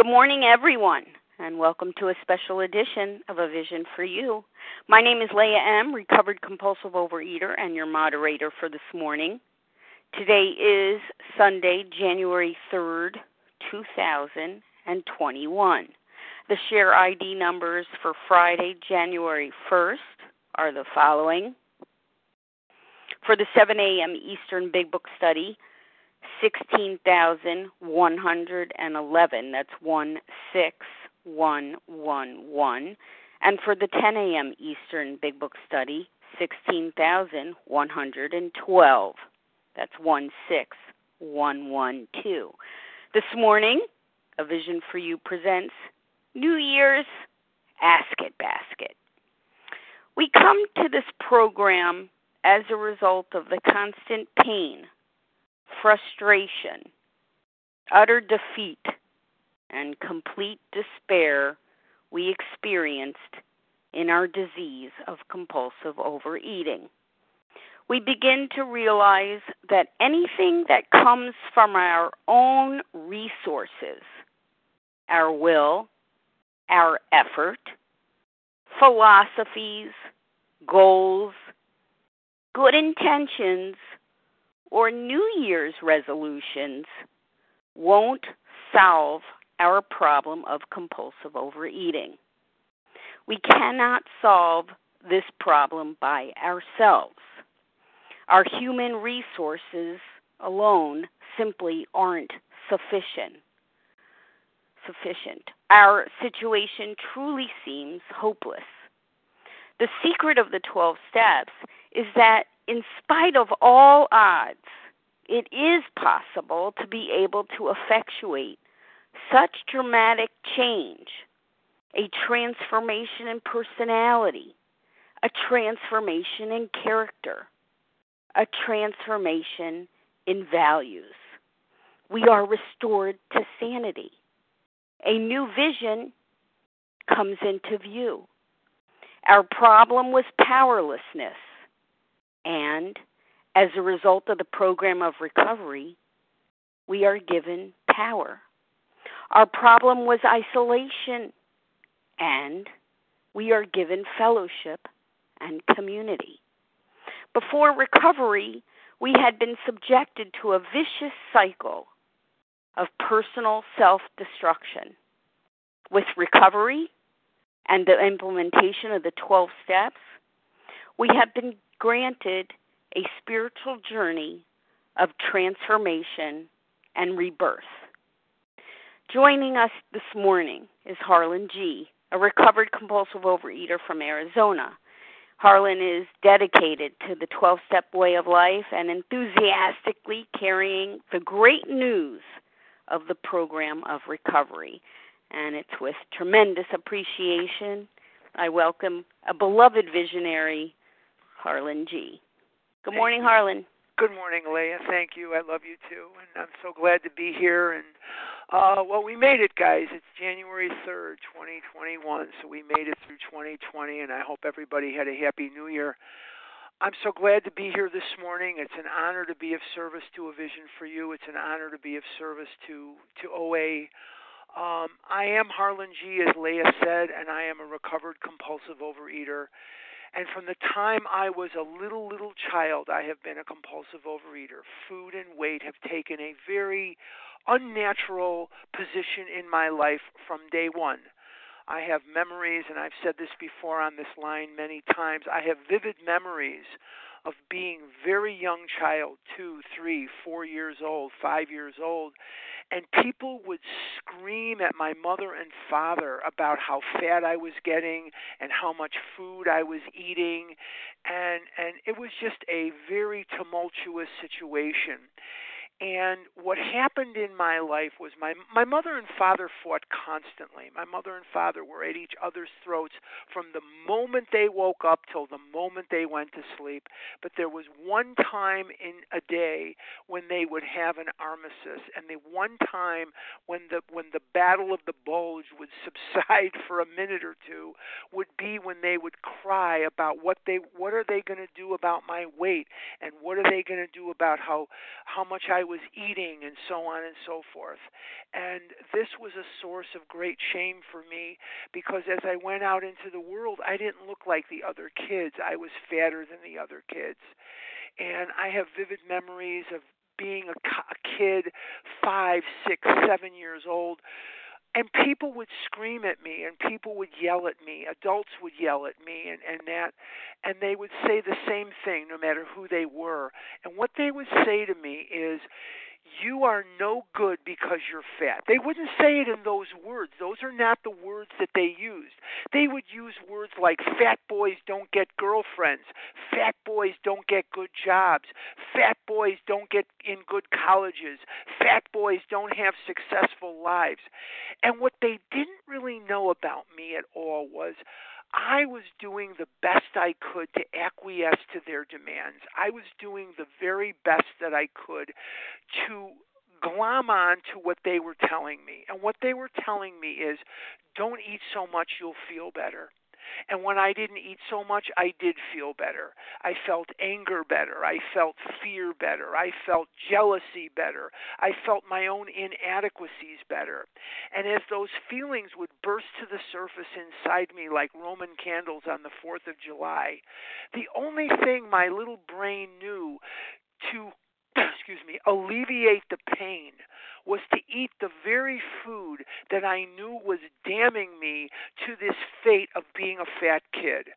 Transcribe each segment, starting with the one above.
Good morning, everyone, and welcome to a special edition of A Vision for You. My name is Leah M., recovered compulsive overeater, and your moderator for this morning. Today is Sunday, January 3rd, 2021. The share ID numbers for Friday, January 1st are the following. For the 7 a.m. Eastern Big Book Study, 16,111. That's 16111. And for the 10 a.m. Eastern Big Book Study, 16,112. That's 16112. This morning, A Vision for You presents New Year's Ask It Basket. We come to this program as a result of the constant pain frustration, utter defeat, and complete despair we experienced in our disease of compulsive overeating. We begin to realize that anything that comes from our own resources, our will, our effort, philosophies, goals, good intentions, or New Year's resolutions won't solve our problem of compulsive overeating. We cannot solve this problem by ourselves. Our human resources alone simply aren't sufficient. Sufficient. Our situation truly seems hopeless. The secret of the 12 steps is that in spite of all odds, it is possible to be able to effectuate such dramatic change, a transformation in personality, a transformation in character, a transformation in values. We are restored to sanity. A new vision comes into view. Our problem was powerlessness and as a result of the program of recovery, we are given power. Our problem was isolation, and we are given fellowship and community. Before recovery, we had been subjected to a vicious cycle of personal self destruction. With recovery and the implementation of the 12 steps, we have been granted a spiritual journey of transformation and rebirth. Joining us this morning is Harlan G., a recovered compulsive overeater from Arizona. Harlan is dedicated to the 12 step way of life and enthusiastically carrying the great news of the program of recovery. And it's with tremendous appreciation I welcome a beloved visionary Harlan G. Good Thank morning, you. Harlan. Good morning, Leah. Thank you. I love you too, and I'm so glad to be here. And uh, well, we made it, guys. It's January third, 2021, so we made it through 2020, and I hope everybody had a happy New Year. I'm so glad to be here this morning. It's an honor to be of service to a vision for you. It's an honor to be of service to to OA. Um, I am Harlan G, as Leah said, and I am a recovered compulsive overeater. And from the time I was a little, little child, I have been a compulsive overeater. Food and weight have taken a very unnatural position in my life from day one. I have memories, and I've said this before on this line many times. I have vivid memories of being very young child, two, three, four years old, five years old, and people would scream at my mother and father about how fat I was getting and how much food I was eating and and it was just a very tumultuous situation and what happened in my life was my my mother and father fought constantly. My mother and father were at each other's throats from the moment they woke up till the moment they went to sleep. But there was one time in a day when they would have an armistice, and the one time when the when the battle of the bulge would subside for a minute or two would be when they would cry about what they what are they going to do about my weight and what are they going to do about how how much I was eating and so on and so forth. And this was a source of great shame for me because as I went out into the world, I didn't look like the other kids. I was fatter than the other kids. And I have vivid memories of being a, a kid, five, six, seven years old, and people would scream at me and people would yell at me adults would yell at me and and that and they would say the same thing no matter who they were. And what they would say to me is you are no good because you're fat. They wouldn't say it in those words. Those are not the words that they used. They would use words like fat boys don't get girlfriends, fat boys don't get good jobs, fat boys don't get in good colleges, fat boys don't have successful lives. And what they didn't really know about me at all was I was doing the best I could to acquiesce to their demands. I was doing the very best that I could to glom on to what they were telling me. And what they were telling me is don't eat so much, you'll feel better. And when I didn't eat so much, I did feel better. I felt anger better. I felt fear better. I felt jealousy better. I felt my own inadequacies better. And as those feelings would burst to the surface inside me like Roman candles on the 4th of July, the only thing my little brain knew to excuse me, alleviate the pain was to eat the very food that I knew was damning me to this fate of being a fat kid.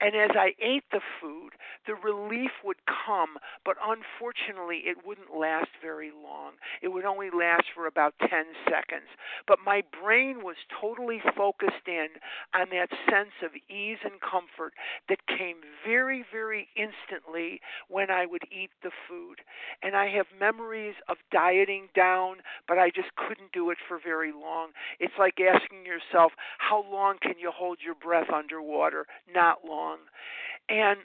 And as I ate the food, the relief would come, but unfortunately, it wouldn't last very long. It would only last for about 10 seconds. But my brain was totally focused in on that sense of ease and comfort that came very, very instantly when I would eat the food. And I have memories of dieting down but I just couldn't do it for very long. It's like asking yourself, how long can you hold your breath underwater? Not long. And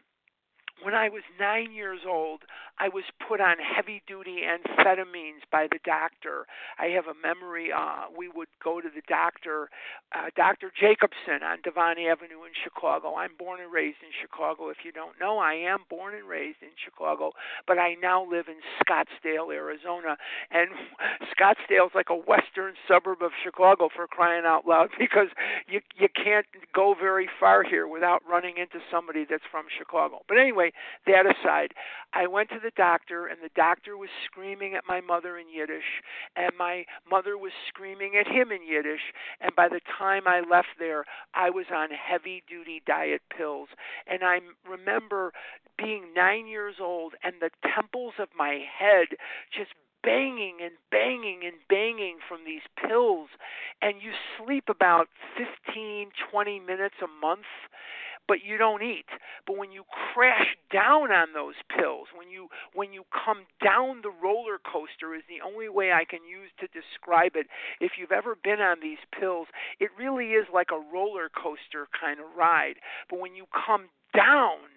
when I was nine years old, I was put on heavy duty amphetamines by the doctor. I have a memory. Uh, we would go to the doctor, uh, Dr. Jacobson on Devon Avenue in Chicago. I'm born and raised in Chicago. If you don't know, I am born and raised in Chicago, but I now live in Scottsdale, Arizona. And Scottsdale is like a western suburb of Chicago for crying out loud because you you can't go very far here without running into somebody that's from Chicago. But anyway, that aside, I went to the doctor, and the doctor was screaming at my mother in Yiddish, and my mother was screaming at him in Yiddish. And by the time I left there, I was on heavy duty diet pills. And I remember being nine years old, and the temples of my head just banging and banging and banging from these pills and you sleep about 15 20 minutes a month but you don't eat. But when you crash down on those pills, when you when you come down the roller coaster is the only way I can use to describe it. If you've ever been on these pills, it really is like a roller coaster kind of ride. But when you come down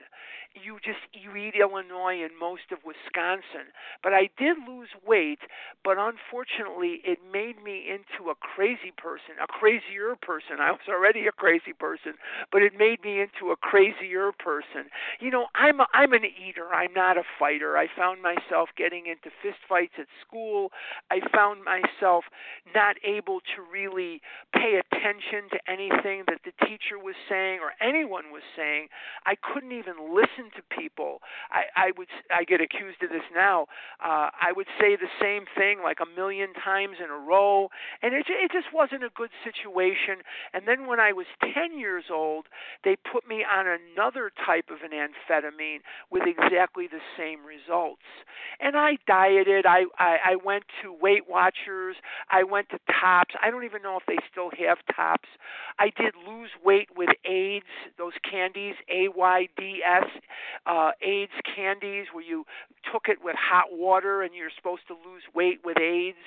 you just you eat Illinois and most of Wisconsin. But I did lose weight, but unfortunately it made me into a crazy person, a crazier person. I was already a crazy person, but it made me into a crazier person. You know, I'm a, I'm an eater. I'm not a fighter. I found myself getting into fist fights at school. I found myself not able to really pay attention to anything that the teacher was saying or anyone was saying. I couldn't even listen to people. I, I would I get accused of this now. Uh, I would say the same thing like a million times in a row, and it it just wasn't a good situation. And then when I was 10 years old, they put me on another type of an amphetamine with exactly the same results. And I dieted. I I, I went to Weight Watchers. I went to Tops. I don't even know if they still have Tops. I did lose weight with Ayds. those candies, A Y D S uh, Ayds candies where you took it with hot water and you're supposed to lose weight with Ayds.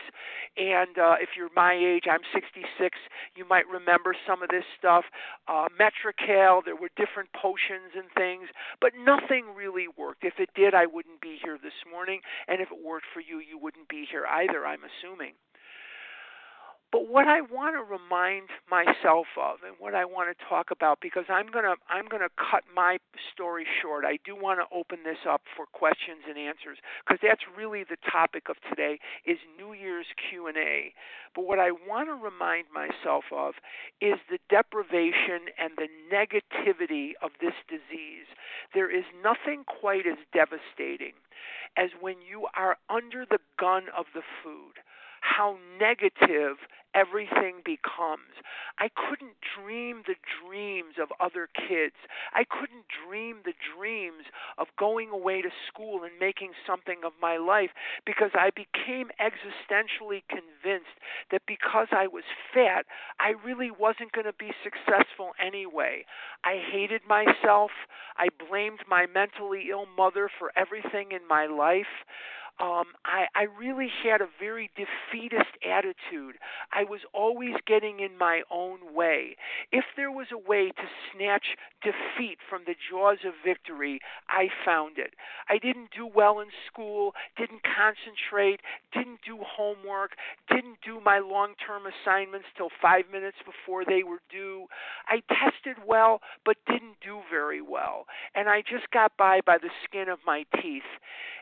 And uh, if you're my age, I'm 66, you might remember some of this stuff. Uh, Metrecal, there were different potions and things, but nothing really worked. If it did, I wouldn't be here this morning. And if it worked for you, you wouldn't be here either, I'm assuming But what I want to remind myself of and what I want to talk about because I'm going to I'm going to cut my story short. I do want to open this up for questions and answers because that's really the topic of today is New Year's Q&A. But what I want to remind myself of is the deprivation and the negativity of this disease. There is nothing quite as devastating as when you are under the gun of the food how negative everything becomes. I couldn't dream the dreams of other kids. I couldn't dream the dreams of going away to school and making something of my life because I became existentially convinced that because I was fat, I really wasn't going to be successful anyway. I hated myself. I blamed my mentally ill mother for everything in my life um, I, I really had a very defeatist attitude. I was always getting in my own way. If there was a way to snatch defeat from the jaws of victory, I found it. I didn't do well in school, didn't concentrate, didn't do homework, didn't do my long term assignments till five minutes before they were due. I tested well, but didn't do very well. And I just got by by the skin of my teeth.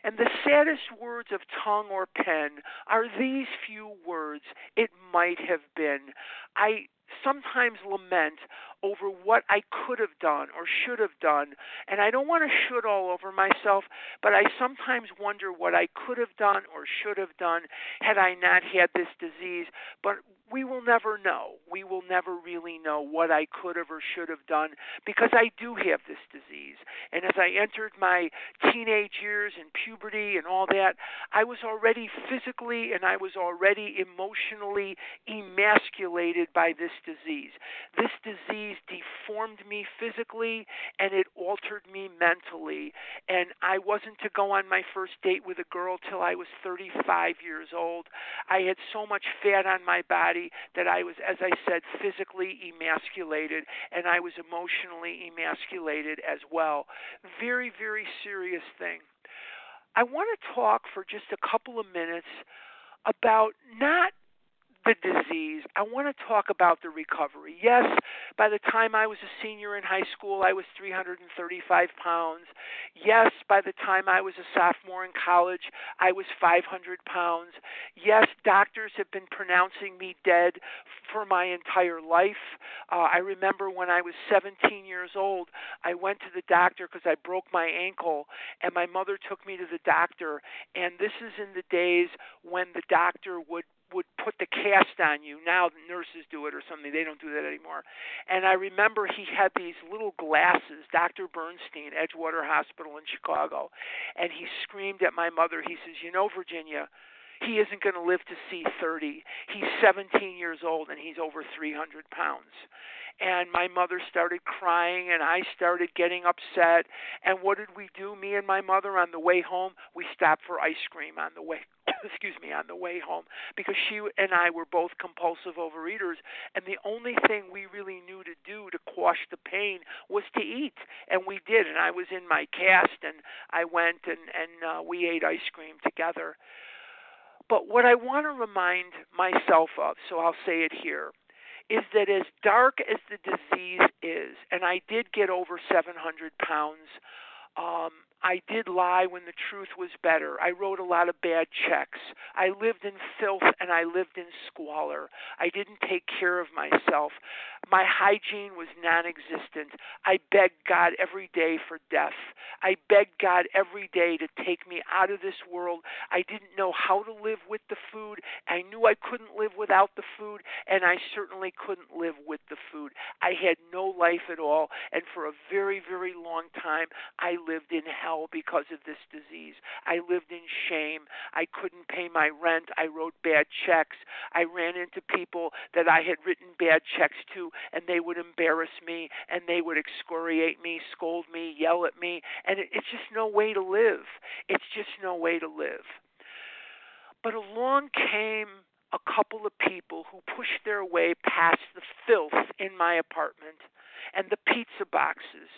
And the saddest words of tongue or pen are these few words, it might have been. I sometimes lament over what I could have done or should have done. And I don't want to should all over myself, but I sometimes wonder what I could have done or should have done had I not had this disease. But we will never know. We will never really know what I could have or should have done because I do have this disease. And as I entered my teenage years and puberty and all that, I was already physically and I was already emotionally emasculated by this disease. This disease deformed me physically and it altered me mentally. And I wasn't to go on my first date with a girl till I was 35 years old. I had so much fat on my body that I was, as I said, physically emasculated and I was emotionally emasculated as well. Very, very serious thing. I want to talk for just a couple of minutes about not the disease, I want to talk about the recovery. Yes, by the time I was a senior in high school, I was 335 pounds. Yes, by the time I was a sophomore in college, I was 500 pounds. Yes, doctors have been pronouncing me dead for my entire life. Uh, I remember when I was 17 years old, I went to the doctor because I broke my ankle, and my mother took me to the doctor. And this is in the days when the doctor would would put the cast on you. Now the nurses do it or something. They don't do that anymore. And I remember he had these little glasses, Dr. Bernstein, Edgewater Hospital in Chicago, and he screamed at my mother. He says, "You know, Virginia, he isn't going to live to see 30. He's 17 years old and he's over 300 pounds." and my mother started crying and I started getting upset. And what did we do me and my mother on the way home? We stopped for ice cream on the way excuse me on the way home. Because she and I were both compulsive overeaters. And the only thing we really knew to do to quash the pain was to eat. And we did. And I was in my cast and I went and and uh, we ate ice cream together but what I want to remind myself of so I'll say it here is that as dark as the disease is, and I did get over 700 pounds, um, I did lie when the truth was better. I wrote a lot of bad checks. I lived in filth and I lived in squalor. I didn't take care of myself. My hygiene was non existent. I begged God every day for death. I begged God every day to take me out of this world. I didn't know how to live with the food. I knew I couldn't live without the food, and I certainly couldn't live with the food. I had no life at all, and for a very, very long time, I lived in hell because of this disease. I lived in shame. I couldn't pay my rent. I wrote bad checks. I ran into people that I had written bad checks to and they would embarrass me and they would excoriate me, scold me, yell at me, and it, it's just no way to live. It's just no way to live. But along came a couple of people who pushed their way past the filth in my apartment and the pizza boxes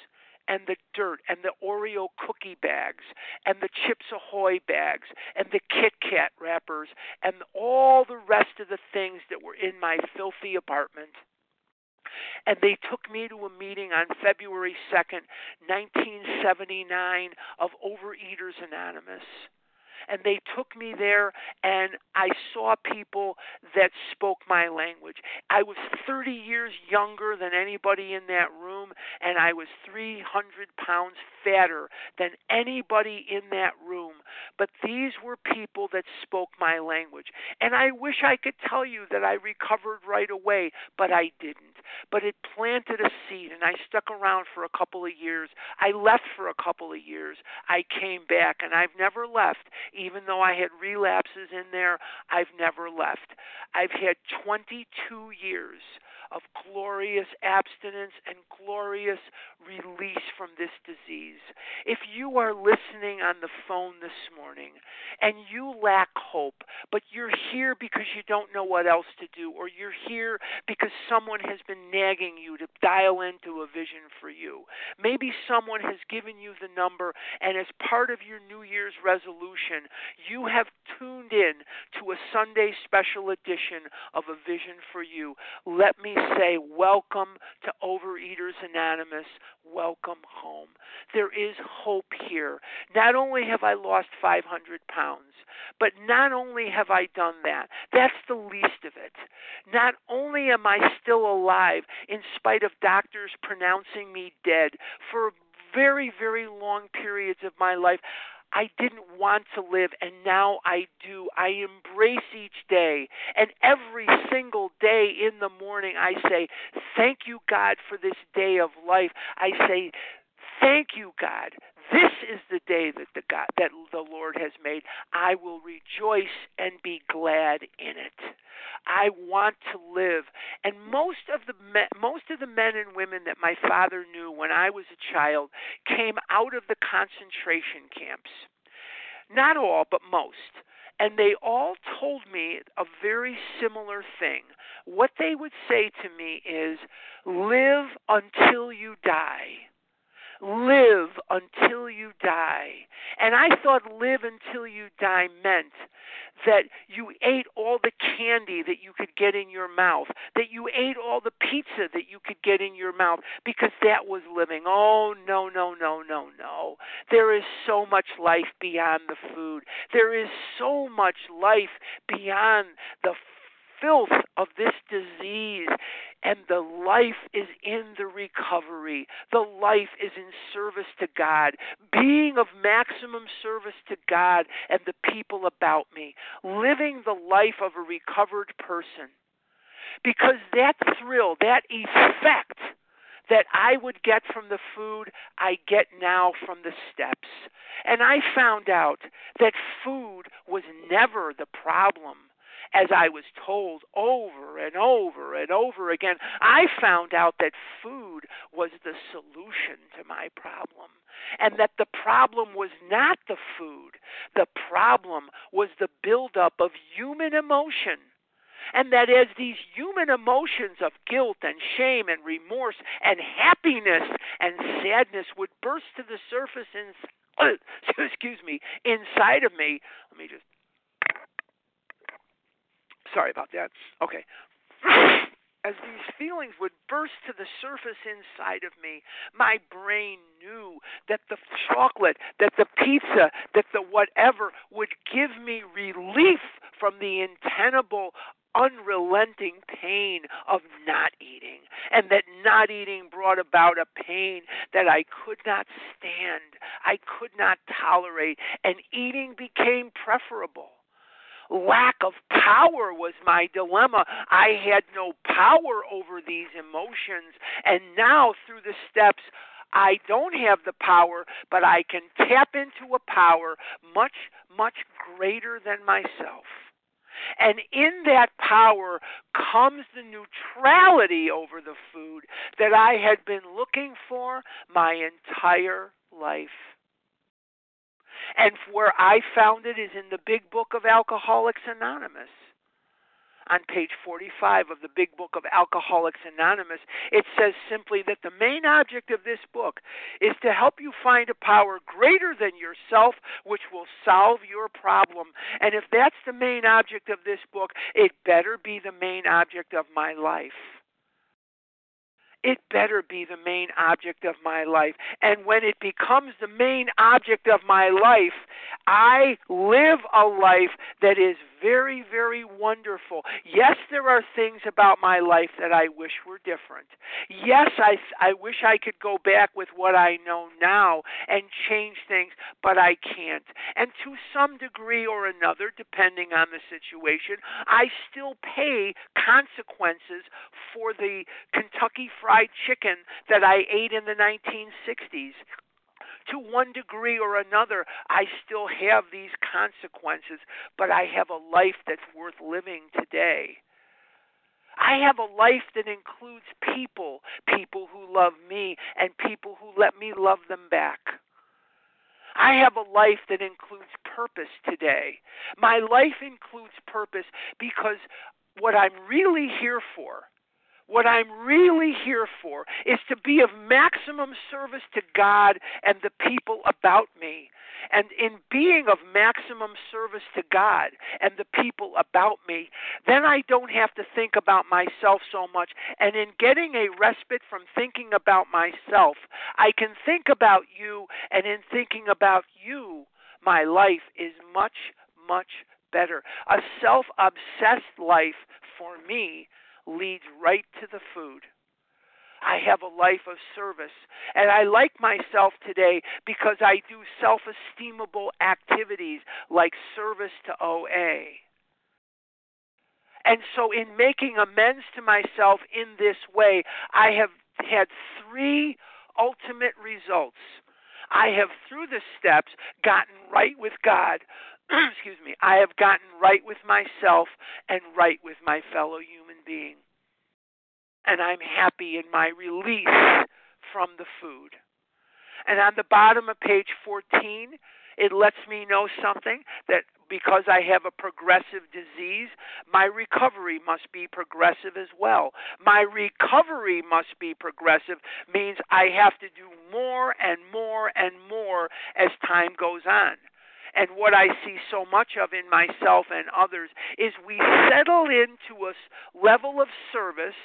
and the dirt and the Oreo cookie bags and the Chips Ahoy bags and the Kit Kat wrappers and all the rest of the things that were in my filthy apartment. And they took me to a meeting on February 2nd, 1979, of Overeaters Anonymous and they took me there and I saw people that spoke my language. I was 30 years younger than anybody in that room and I was 300 pounds fatter than anybody in that room. But these were people that spoke my language. And I wish I could tell you that I recovered right away, but I didn't. But it planted a seed and I stuck around for a couple of years. I left for a couple of years. I came back and I've never left even though I had relapses in there, I've never left. I've had 22 years of glorious abstinence and glorious release from this disease. If you are listening on the phone this morning and you lack hope, but you're here because you don't know what else to do, or you're here because someone has been nagging you to dial into a vision for you, maybe someone has given you the number, and as part of your New Year's resolution, you have tuned in to a Sunday special edition of A Vision for You. Let me say, welcome to Overeaters Anonymous. Welcome home. There is hope here. Not only have I lost 500 pounds, but not only have I done that, that's the least of it. Not only am I still alive in spite of doctors pronouncing me dead for very, very long periods of my life, I didn't want to live, and now I do. I embrace each day. And every single day in the morning, I say, Thank you, God, for this day of life. I say, Thank you, God. This is the day that the God that the Lord has made. I will rejoice and be glad in it. I want to live. And most of the men, most of the men and women that my father knew when I was a child came out of the concentration camps. Not all, but most. And they all told me a very similar thing. What they would say to me is, live until you die live until you die. And I thought live until you die meant that you ate all the candy that you could get in your mouth, that you ate all the pizza that you could get in your mouth, because that was living. Oh, no, no, no, no, no. There is so much life beyond the food. There is so much life beyond the filth of this disease. And the life is in the recovery. The life is in service to God, being of maximum service to God and the people about me, living the life of a recovered person. Because that thrill, that effect, that I would get from the food, I get now from the steps. And I found out that food was never the problem as I was told over and over and over again, I found out that food was the solution to my problem. And that the problem was not the food, the problem was the buildup of human emotion. And that as these human emotions of guilt and shame and remorse and happiness and sadness would burst to the surface in, excuse me, inside of me, let me just Sorry about that. Okay. As these feelings would burst to the surface inside of me, my brain knew that the chocolate, that the pizza, that the whatever would give me relief from the untenable, unrelenting pain of not eating, and that not eating brought about a pain that I could not stand, I could not tolerate, and eating became preferable lack of power was my dilemma. I had no power over these emotions. And now, through the steps, I don't have the power, but I can tap into a power much, much greater than myself. And in that power comes the neutrality over the food that I had been looking for my entire life. And where I found it is in the big book of Alcoholics Anonymous. on page 45 of the big book of Alcoholics Anonymous, it says simply that the main object of this book is to help you find a power greater than yourself which will solve your problem. And if that's the main object of this book, it better be the main object of my life it better be the main object of my life. And when it becomes the main object of my life, I live a life that is very, very wonderful. Yes, there are things about my life that I wish were different. Yes, I, I wish I could go back with what I know now and change things, but I can't. And to some degree or another, depending on the situation, I still pay consequences for the Kentucky Fried Chicken that I ate in the 1960s to one degree or another, I still have these consequences, but I have a life that's worth living today. I have a life that includes people, people who love me, and people who let me love them back. I have a life that includes purpose today. My life includes purpose because what I'm really here for what I'm really here for is to be of maximum service to God and the people about me. And in being of maximum service to God and the people about me, then I don't have to think about myself so much. And in getting a respite from thinking about myself, I can think about you. And in thinking about you, my life is much, much better. A self obsessed life for me leads right to the food. I have a life of service. And I like myself today because I do self esteemable activities like service to OA. And so, in making amends to myself in this way, I have had three ultimate results. I have, through the steps, gotten right with God. Excuse me. I have gotten right with myself and right with my fellow human being. And I'm happy in my release from the food. And on the bottom of page 14, it lets me know something that because I have a progressive disease, my recovery must be progressive as well. My recovery must be progressive means I have to do more and more and more as time goes on. And what I see so much of in myself and others is we settle into a level of service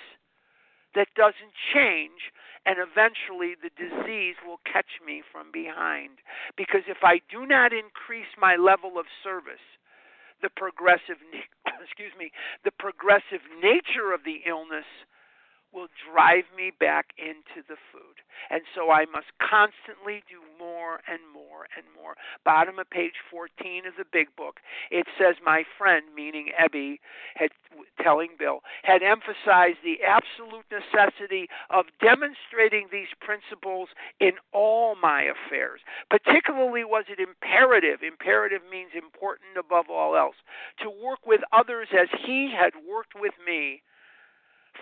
that doesn't change, and eventually the disease will catch me from behind. Because if I do not increase my level of service, the progressive excuse me, the progressive nature of the illness will drive me back into the food. And so I must constantly do more and more and more. Bottom of page 14 of the big book, it says, My friend, meaning Ebby, had telling Bill, had emphasized the absolute necessity of demonstrating these principles in all my affairs. Particularly was it imperative, imperative means important above all else, to work with others as he had worked with me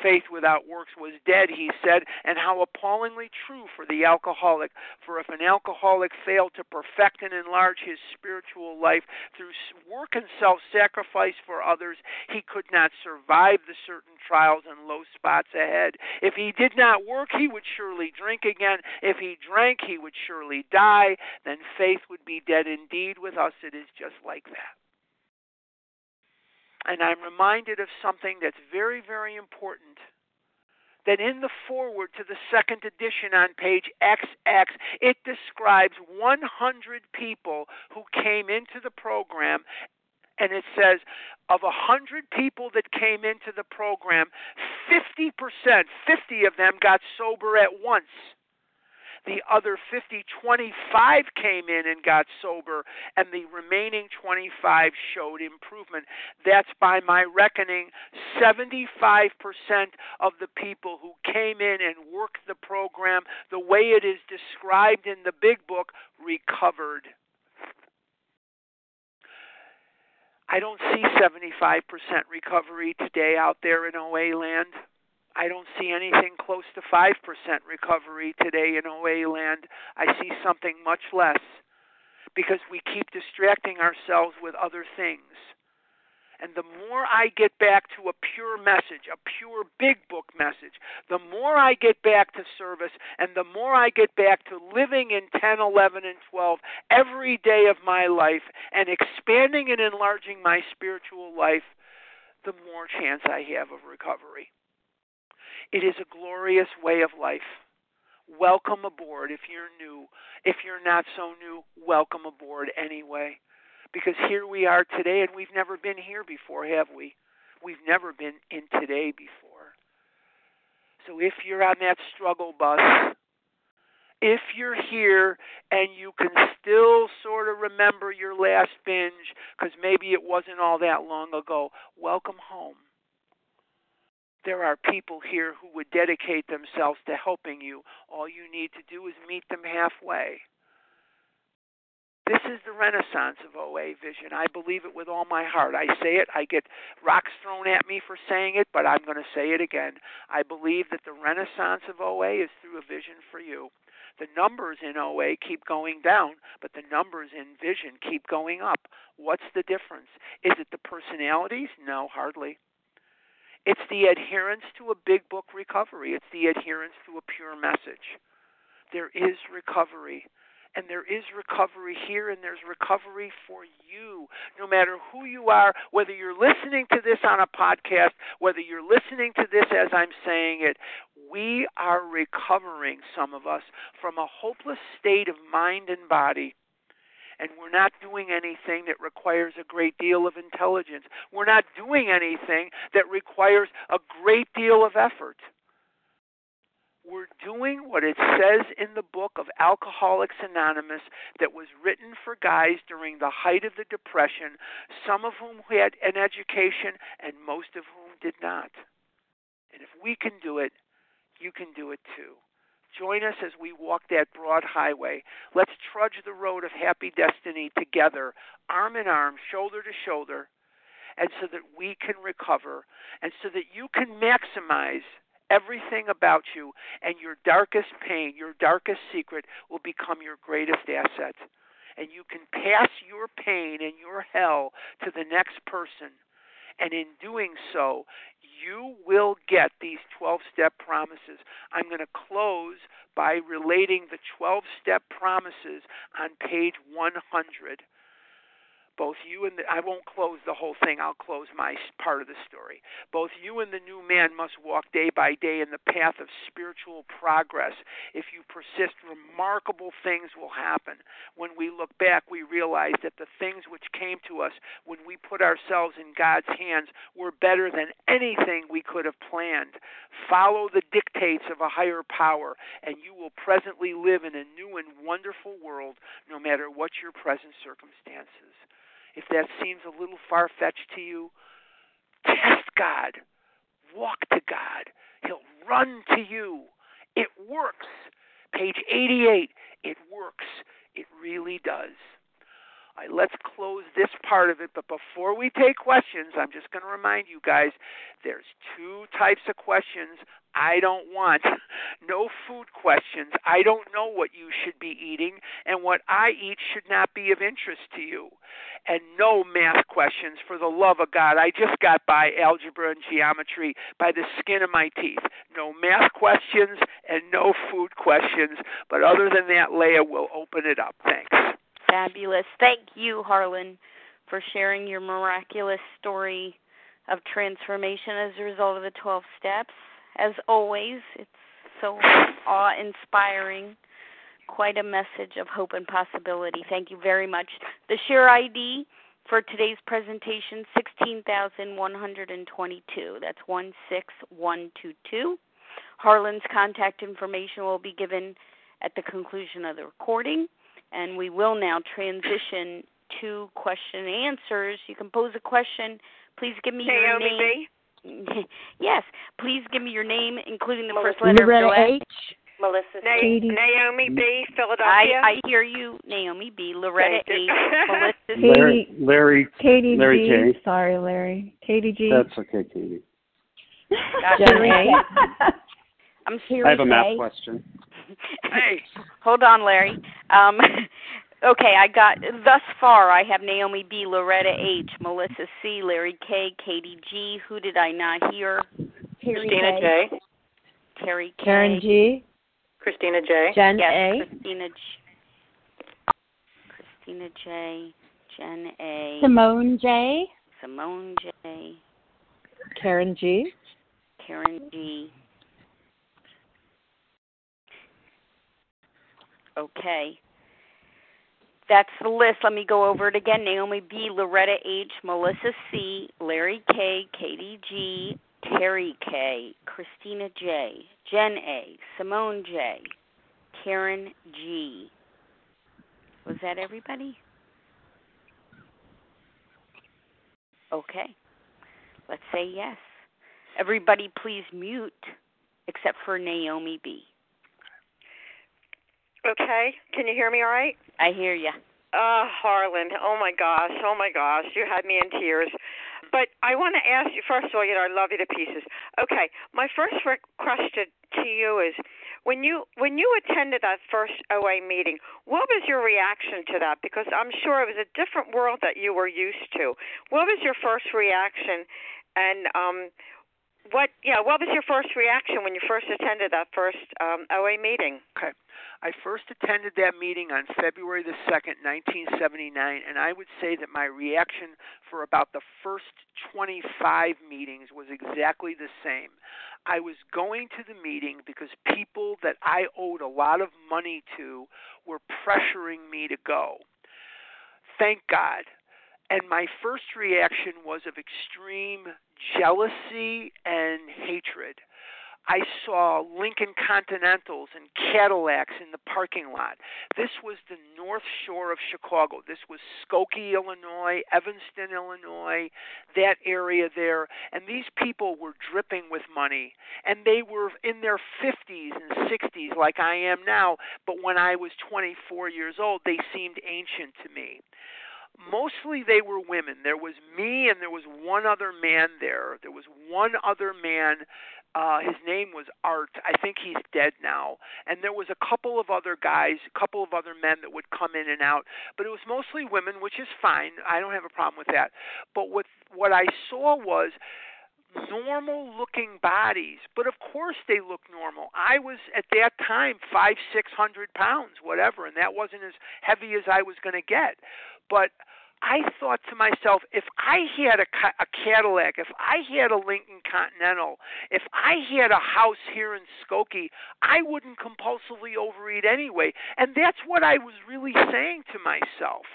faith without works was dead, he said, and how appallingly true for the alcoholic. For if an alcoholic failed to perfect and enlarge his spiritual life through work and self sacrifice for others, he could not survive the certain trials and low spots ahead. If he did not work, he would surely drink again. If he drank, he would surely die. Then faith would be dead indeed. With us, it is just like that. And I'm reminded of something that's very, very important. That in the foreword to the second edition on page XX, it describes 100 people who came into the program and it says of 100 people that came into the program, 50%, 50 of them got sober at once. The other 50, 25 came in and got sober, and the remaining 25 showed improvement. That's by my reckoning 75% of the people who came in and worked the program the way it is described in the big book recovered. I don't see 75% recovery today out there in OA land. I don't see anything close to 5% recovery today in OA land. I see something much less because we keep distracting ourselves with other things. And the more I get back to a pure message, a pure big book message, the more I get back to service, and the more I get back to living in 10, 11, and 12 every day of my life and expanding and enlarging my spiritual life, the more chance I have of recovery. It is a glorious way of life. Welcome aboard if you're new. If you're not so new, welcome aboard anyway because here we are today and we've never been here before, have we? We've never been in today before. So if you're on that struggle bus, if you're here and you can still sort of remember your last binge because maybe it wasn't all that long ago, welcome home. There are people here who would dedicate themselves to helping you. All you need to do is meet them halfway. This is the renaissance of OA vision. I believe it with all my heart. I say it, I get rocks thrown at me for saying it, but I'm going to say it again. I believe that the renaissance of OA is through a vision for you. The numbers in OA keep going down, but the numbers in vision keep going up. What's the difference? Is it the personalities? No, hardly. It's the adherence to a big book recovery. It's the adherence to a pure message. There is recovery and there is recovery here and there's recovery for you no matter who you are whether you're listening to this on a podcast whether you're listening to this as I'm saying it we are recovering some of us from a hopeless state of mind and body and we're not doing anything that requires a great deal of intelligence. We're not doing anything that requires a great deal of effort we're doing what it says in the book of Alcoholics Anonymous that was written for guys during the height of the Depression, some of whom had an education and most of whom did not. And if we can do it, you can do it too. Join us as we walk that broad highway. Let's trudge the road of happy destiny together, arm in arm, shoulder to shoulder, and so that we can recover and so that you can maximize everything about you, and your darkest pain, your darkest secret will become your greatest asset. And you can pass your pain and your hell to the next person. And in doing so, you will get these 12 step promises. I'm going to close by relating the 12 step promises on page 100 both you and the, I won't close the whole thing. I'll close my part of the story. Both you and the new man must walk day by day in the path of spiritual progress. If you persist, remarkable things will happen. When we look back, we realize that the things which came to us when we put ourselves in God's hands were better than anything we could have planned. Follow the dictates of a higher power, and you will presently live in a new and wonderful world, no matter what your present circumstances. If that seems a little far fetched to you, test God. Walk to God. He'll run to you. It works. Page 88. It works. It really does. Let's close this part of it. But before we take questions, I'm just going to remind you guys there's two types of questions I don't want. No food questions. I don't know what you should be eating, and what I eat should not be of interest to you. And no math questions for the love of God. I just got by algebra and geometry by the skin of my teeth. No math questions and no food questions. But other than that, Leah will open it up. Thanks. Fabulous. Thank you, Harlan, for sharing your miraculous story of transformation as a result of the 12 steps. As always, it's so awe inspiring. Quite a message of hope and possibility. Thank you very much. The share ID for today's presentation 16122. That's 16122. Harlan's contact information will be given at the conclusion of the recording and we will now transition to question and answers. You can pose a question. Please give me Naomi your name. B. yes, please give me your name, including the first letter Loretta of your H. Melissa Na- Katie. Naomi B. Philadelphia. I hear you, Naomi B. Loretta Thank H. you. Melissa C. Larry, Larry, Katie Larry G. K. Sorry, Larry. Katie G. that's okay, Katie. Gotcha. Jen A. I'm I have a math question. Hey, Hold on, Larry. Um, Okay, I got thus far. I have Naomi B, Loretta H, Melissa C, Larry K, Katie G. Who did I not hear? Christina J. Terry K. Karen G. Christina J. Jen Yes, A. Christina G. Christina J. Jen A. Simone J. Simone J. Karen G. Karen G. Okay. That's the list. Let me go over it again. Naomi B, Loretta H, Melissa C, Larry K, Katie G, Terry K, Christina J, Jen A, Simone J, Karen G. Was that everybody? Okay. Let's say yes. Everybody please mute except for Naomi B. Okay, can you hear me all right? I hear you. Uh, Harlan, oh my gosh, oh my gosh, you had me in tears. But I want to ask you, first of all, you know, I love you to pieces. Okay, my first question to you is when you when you attended that first OA meeting, what was your reaction to that? Because I'm sure it was a different world that you were used to. What was your first reaction and um what yeah, what was your first reaction when you first attended that first um OA meeting? Okay. I first attended that meeting on February the 2nd, 1979, and I would say that my reaction for about the first 25 meetings was exactly the same. I was going to the meeting because people that I owed a lot of money to were pressuring me to go. Thank God. And my first reaction was of extreme jealousy and hatred. I saw Lincoln Continentals and Cadillacs in the parking lot. This was the North Shore of Chicago. This was Skokie, Illinois, Evanston, Illinois, that area there. And these people were dripping with money. And they were in their 50s and 60s, like I am now. But when I was 24 years old, they seemed ancient to me mostly they were women. There was me and there was one other man there. There was one other man uh, his name was Art. I think he's dead now. And there was a couple of other guys, a couple of other men that would come in and out, but it was mostly women, which is fine. I don't have a problem with that. But what what I saw was normal looking bodies but of course they look normal i was at that time five six hundred pounds whatever and that wasn't as heavy as i was going to get but I thought to myself, if I had a, a Cadillac, if I had a Lincoln Continental, if I had a house here in Skokie, I wouldn't compulsively overeat anyway. And that's what I was really saying to myself.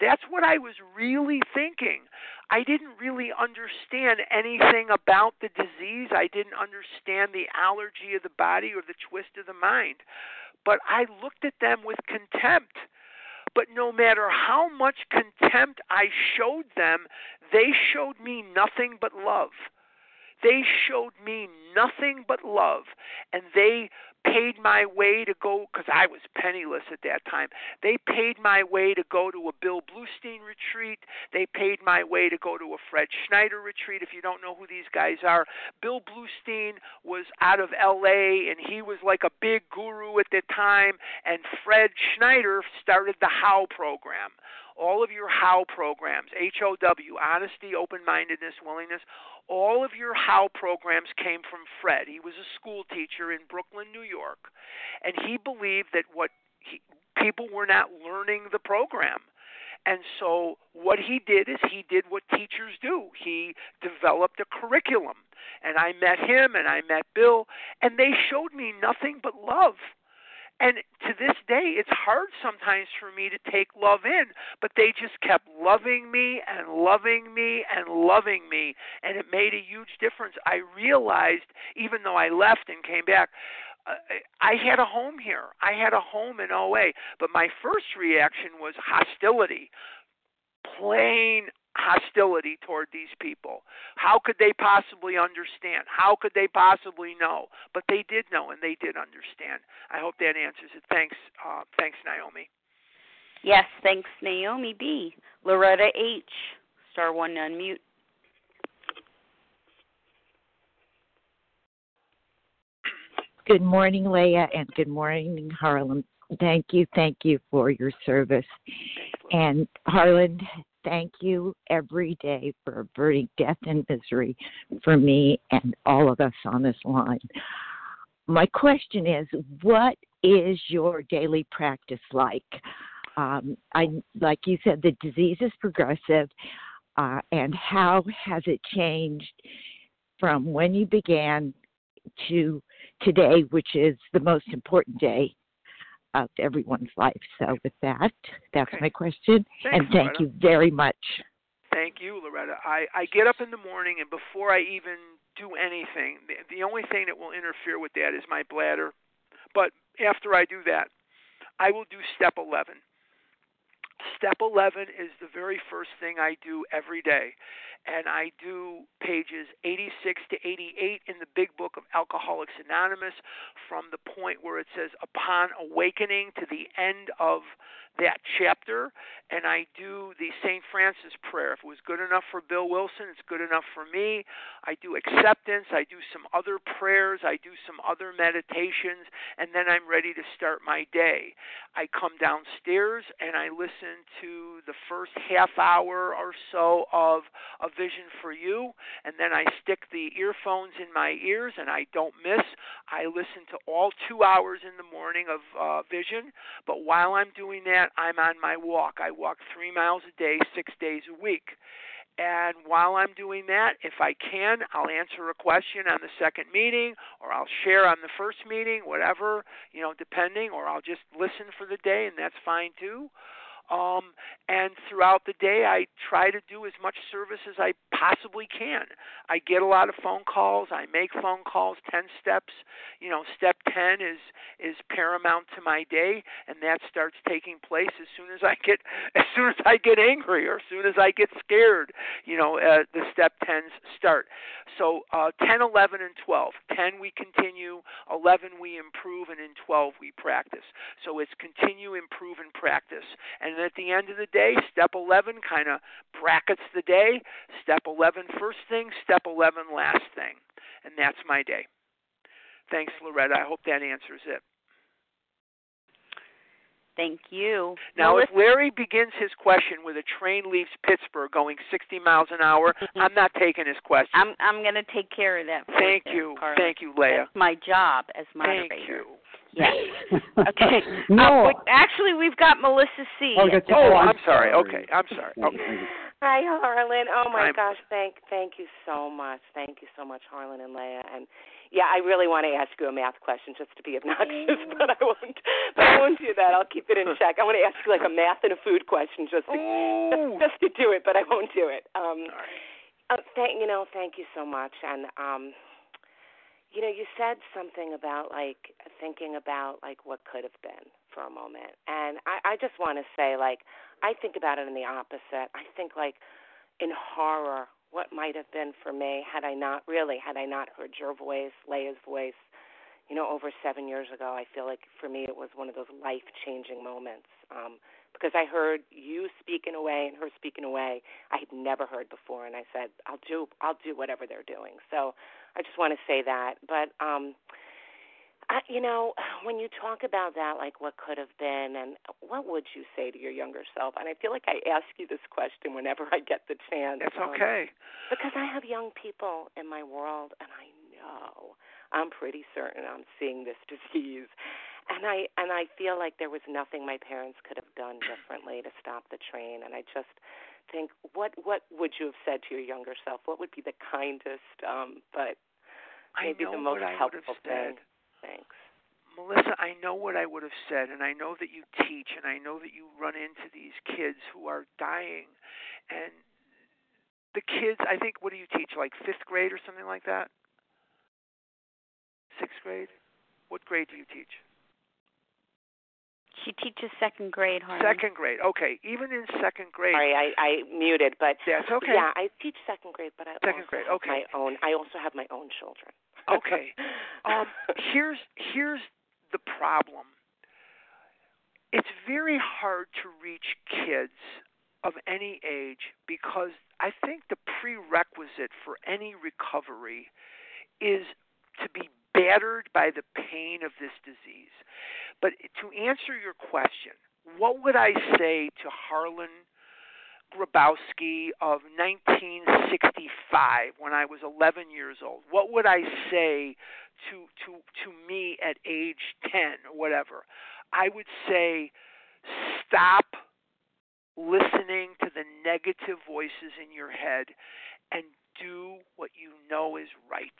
That's what I was really thinking. I didn't really understand anything about the disease. I didn't understand the allergy of the body or the twist of the mind. But I looked at them with contempt but no matter how much contempt I showed them, they showed me nothing but love. They showed me nothing but love, and they paid my way to go because I was penniless at that time. They paid my way to go to a Bill Bluestein retreat. They paid my way to go to a Fred Schneider retreat. If you don't know who these guys are, Bill Bluestein was out of L.A. and he was like a big guru at the time. And Fred Schneider started the How program all of your how programs, H O W, honesty, open mindedness, willingness, all of your how programs came from Fred. He was a school teacher in Brooklyn, New York, and he believed that what he, people were not learning the program. And so what he did is he did what teachers do. He developed a curriculum. And I met him and I met Bill and they showed me nothing but love. And to this day, it's hard sometimes for me to take love in, but they just kept loving me and loving me and loving me, and it made a huge difference. I realized, even though I left and came back, uh, I had a home here. I had a home in OA, but my first reaction was hostility, plain hostility toward these people. How could they possibly understand? How could they possibly know? But they did know and they did understand. I hope that answers it. Thanks, uh, thanks, Naomi. Yes, thanks, Naomi B. Loretta H. Star one unmute. Good morning, Leah, and good morning, Harlan. thank you, thank you for your service. And Harlan, thank you every day for averting death and misery for me and all of us on this line. My question is, what is your daily practice like? Um, I like you said, the disease is progressive, uh, and how has it changed from when you began to today, which is the most important day of everyone's life. So, with that, that's Okay. my question. Thanks, and thank Loretta. you very much. Thank you, Loretta. I, I get up in the morning, and before I even do anything, the, the only thing that will interfere with that is my bladder. But after I do that, I will do step 11. Step 11 is the very first thing I do every day. And I do pages 86 to 88 in the big book of Alcoholics Anonymous from the point where it says, upon awakening to the end of that chapter. And I do the St. Francis prayer. If it was good enough for Bill Wilson, it's good enough for me. I do acceptance. I do some other prayers. I do some other meditations. And then I'm ready to start my day. I come downstairs and I listen to the first half hour or so of A Vision for You, and then I stick the earphones in my ears and I don't miss. I listen to all two hours in the morning of uh, Vision, but while I'm doing that, I'm on my walk. I walk three miles a day, six days a week. And while I'm doing that, if I can, I'll answer a question on the second meeting, or I'll share on the first meeting, whatever, you know, depending, or I'll just listen for the day, and that's fine too. Um, and throughout the day, I try to do as much service as I possibly can. I get a lot of phone calls. I make phone calls. Ten steps, you know, step ten is is paramount to my day, and that starts taking place as soon as I get as soon as I get angry or as soon as I get scared. You know, uh, the step tens start. So uh, 10, 11, and 12. 10 we continue, 11 we improve, and in 12 we practice. So it's continue, improve, and practice. And at the end of the day, step 11 kind of brackets the day. Step 11 first thing, step 11 last thing. And that's my day. Thanks, Loretta. I hope that answers it. Thank you. Now, Melissa- if Larry begins his question with a train leaves Pittsburgh going 60 miles an hour, I'm not taking his question. I'm I'm going to take care of that. For Thank you, you. Thank you, Leah. That's my job as moderator. Thank you. Yes. Okay. no. Uh, wait, actually, we've got Melissa C. Oh, that's- Oh, I'm I'm sorry. sorry. Okay, I'm sorry. Okay. Hi, Harlan. Oh my I'm- gosh, thank thank you so much. Thank you so much, Harlan and Leah. And yeah, I really want to ask you a math question just to be obnoxious, but I won't. But I won't do that. I'll keep it in check. I want to ask you like a math and a food question just to Ooh. just, just to do it, but I won't do it. Um, All right. uh, thank you know, thank you so much. And um, you know, you said something about like thinking about like what could have been for a moment, and I, I just want to say like I think about it in the opposite. I think like in horror, what might have been for me had I not really had I not heard your voice, Leah's voice. You know, over seven years ago, I feel like for me it was one of those life changing moments. Um, because I heard you speak in a way and her speak in a way I had never heard before, and I said, "I'll do, I'll do whatever they're doing." So I just want to say that. But um, I, you know, when you talk about that, like what could have been, and what would you say to your younger self? And I feel like I ask you this question whenever I get the chance. That's um, okay. because I have young people in my world, and I know I'm pretty certain I'm seeing this disease, and I and I feel like there was nothing my parents could have done differently to stop the train, and I just think what what would you have said to your younger self? What would be the kindest, um, but maybe know the most what I would helpful have said. thing? Thanks. Melissa, I know what I would have said, and I know that you teach, and I know that you run into these kids who are dying, and the kids. I think what do you teach? Like fifth grade or something like that? Sixth grade? What grade do you teach? She teaches second grade, Harlan. Second grade. Okay, even in second grade. Sorry, I, I muted, but That's okay. yeah, I teach second grade, but I Second also grade, have okay. my own. I also have my own children. Okay. Um, here's here's the problem. It's very hard to reach kids of any age because I think the prerequisite for any recovery is to be battered by the pain of this disease. But to answer your question, what would I say to Harlan Grabowski of 1965 when I was 11 years old? What would I say to to to me at age 10 or whatever? I would say stop listening to the negative voices in your head and do what you know is right.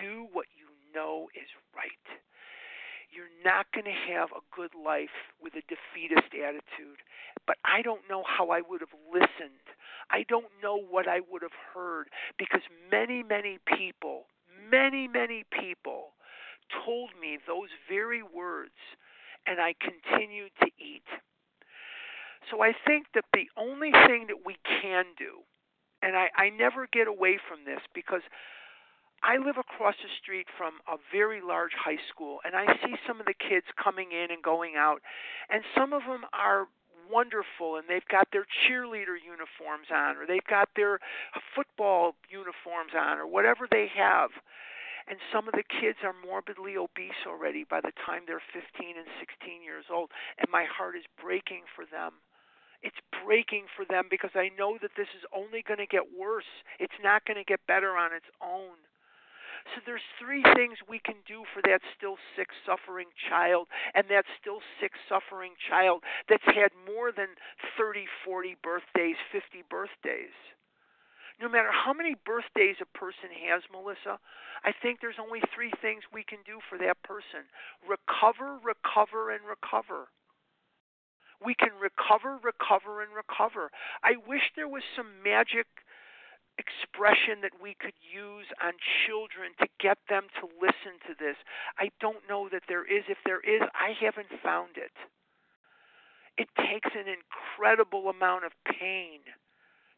Do what you know is right. You're not going to have a good life with a defeatist attitude. But I don't know how I would have listened. I don't know what I would have heard because many, many people, many, many people told me those very words, and I continued to eat. So I think that the only thing that we can do, and I, I never get away from this because I live across the street from a very large high school, and I see some of the kids coming in and going out, and some of them are wonderful and they've got their cheerleader uniforms on or they've got their football uniforms on or whatever they have. And some of the kids are morbidly obese already by the time they're 15 and 16 years old and my heart is breaking for them. It's breaking for them because I know that this is only going to get worse. It's not going to get better on its own so there's three things we can do for that still sick, suffering child, and that still sick, suffering child that's had more than 30, 40 birthdays, 50 birthdays. No matter how many birthdays a person has, Melissa, I think there's only three things we can do for that person recover, recover, and recover. We can recover, recover, and recover. I wish there was some magic expression that we could use on children to get them to listen to this. I don't know that there is. If there is, I haven't found it. It takes an incredible amount of pain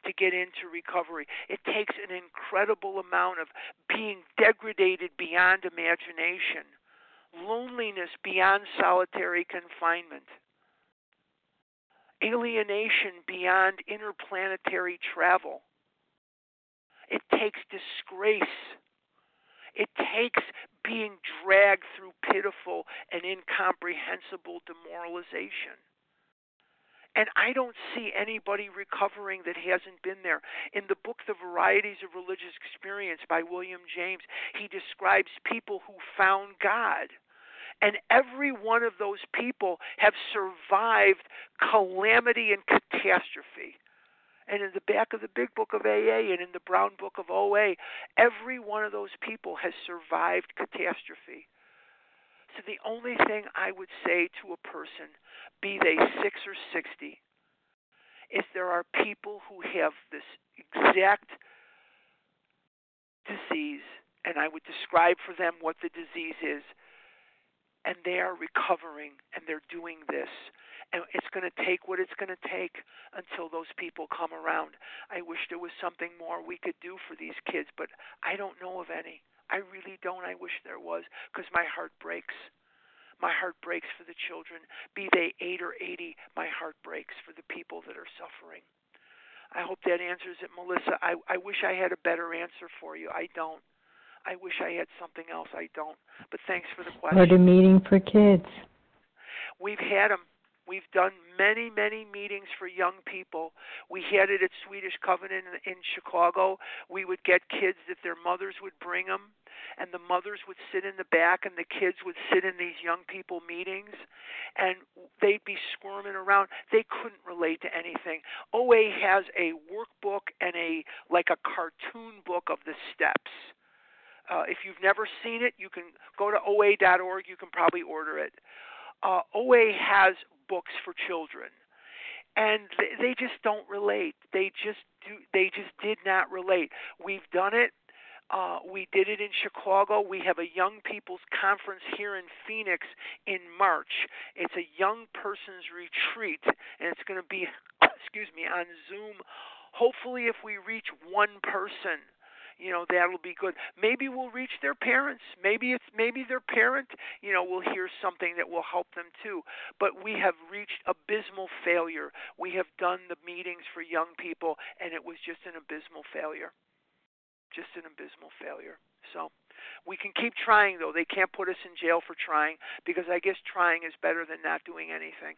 to get into recovery. It takes an incredible amount of being degraded beyond imagination, loneliness beyond solitary confinement, alienation beyond interplanetary travel it takes disgrace. It takes being dragged through pitiful and incomprehensible demoralization. And I don't see anybody recovering that hasn't been there. In the book, The Varieties of Religious Experience by William James, he describes people who found God. And every one of those people have survived calamity and catastrophe. And in the back of the big book of AA and in the brown book of OA, every one of those people has survived catastrophe. So the only thing I would say to a person, be they six or 60, is there are people who have this exact disease, and I would describe for them what the disease is, and they are recovering and they're doing this and it's going to take what it's going to take until those people come around. I wish there was something more we could do for these kids, but I don't know of any. I really don't. I wish there was because my heart breaks. My heart breaks for the children, be they 8 or 80. My heart breaks for the people that are suffering. I hope that answers it, Melissa. I, I wish I had a better answer for you. I don't. I wish I had something else. I don't. But thanks for the question. What a meeting for kids. We've had them. We've done many, many meetings for young people. We had it at Swedish Covenant in, in Chicago. We would get kids that their mothers would bring them, and the mothers would sit in the back, and the kids would sit in these young people meetings, and they'd be squirming around. They couldn't relate to anything. OA has a workbook and a like a cartoon book of the steps. Uh, if you've never seen it, you can go to oa.org. You can probably order it. Uh, OA has books for children and they just don't relate they just do they just did not relate we've done it uh, we did it in Chicago. We have a young people's conference here in Phoenix in March. It's a young person's retreat, and it's going to be, excuse me, on Zoom. Hopefully, if we reach one person, you know that'll be good maybe we'll reach their parents maybe it's maybe their parent you know will hear something that will help them too but we have reached abysmal failure we have done the meetings for young people and it was just an abysmal failure just an abysmal failure so We can keep trying though. They can't put us in jail for trying because I guess trying is better than not doing anything.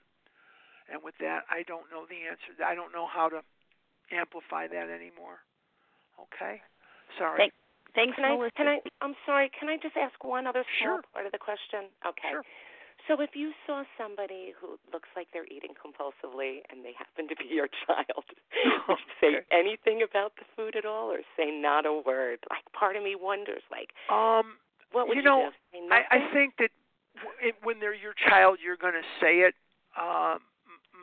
And with that, I don't know the answer. I don't know how to amplify that anymore. Okay? Sorry. Thank, thanks, can I, Can I? I'm sorry. Can I just ask one other small Sure. part of the question? Okay. Sure. So if you saw somebody who looks like they're eating compulsively and they happen to be your child, would say anything about the food at all, or say not a word? Like part of me wonders, like, Um, what would you you, know, do? I, I think that when they're your child, you're going to say it. Um,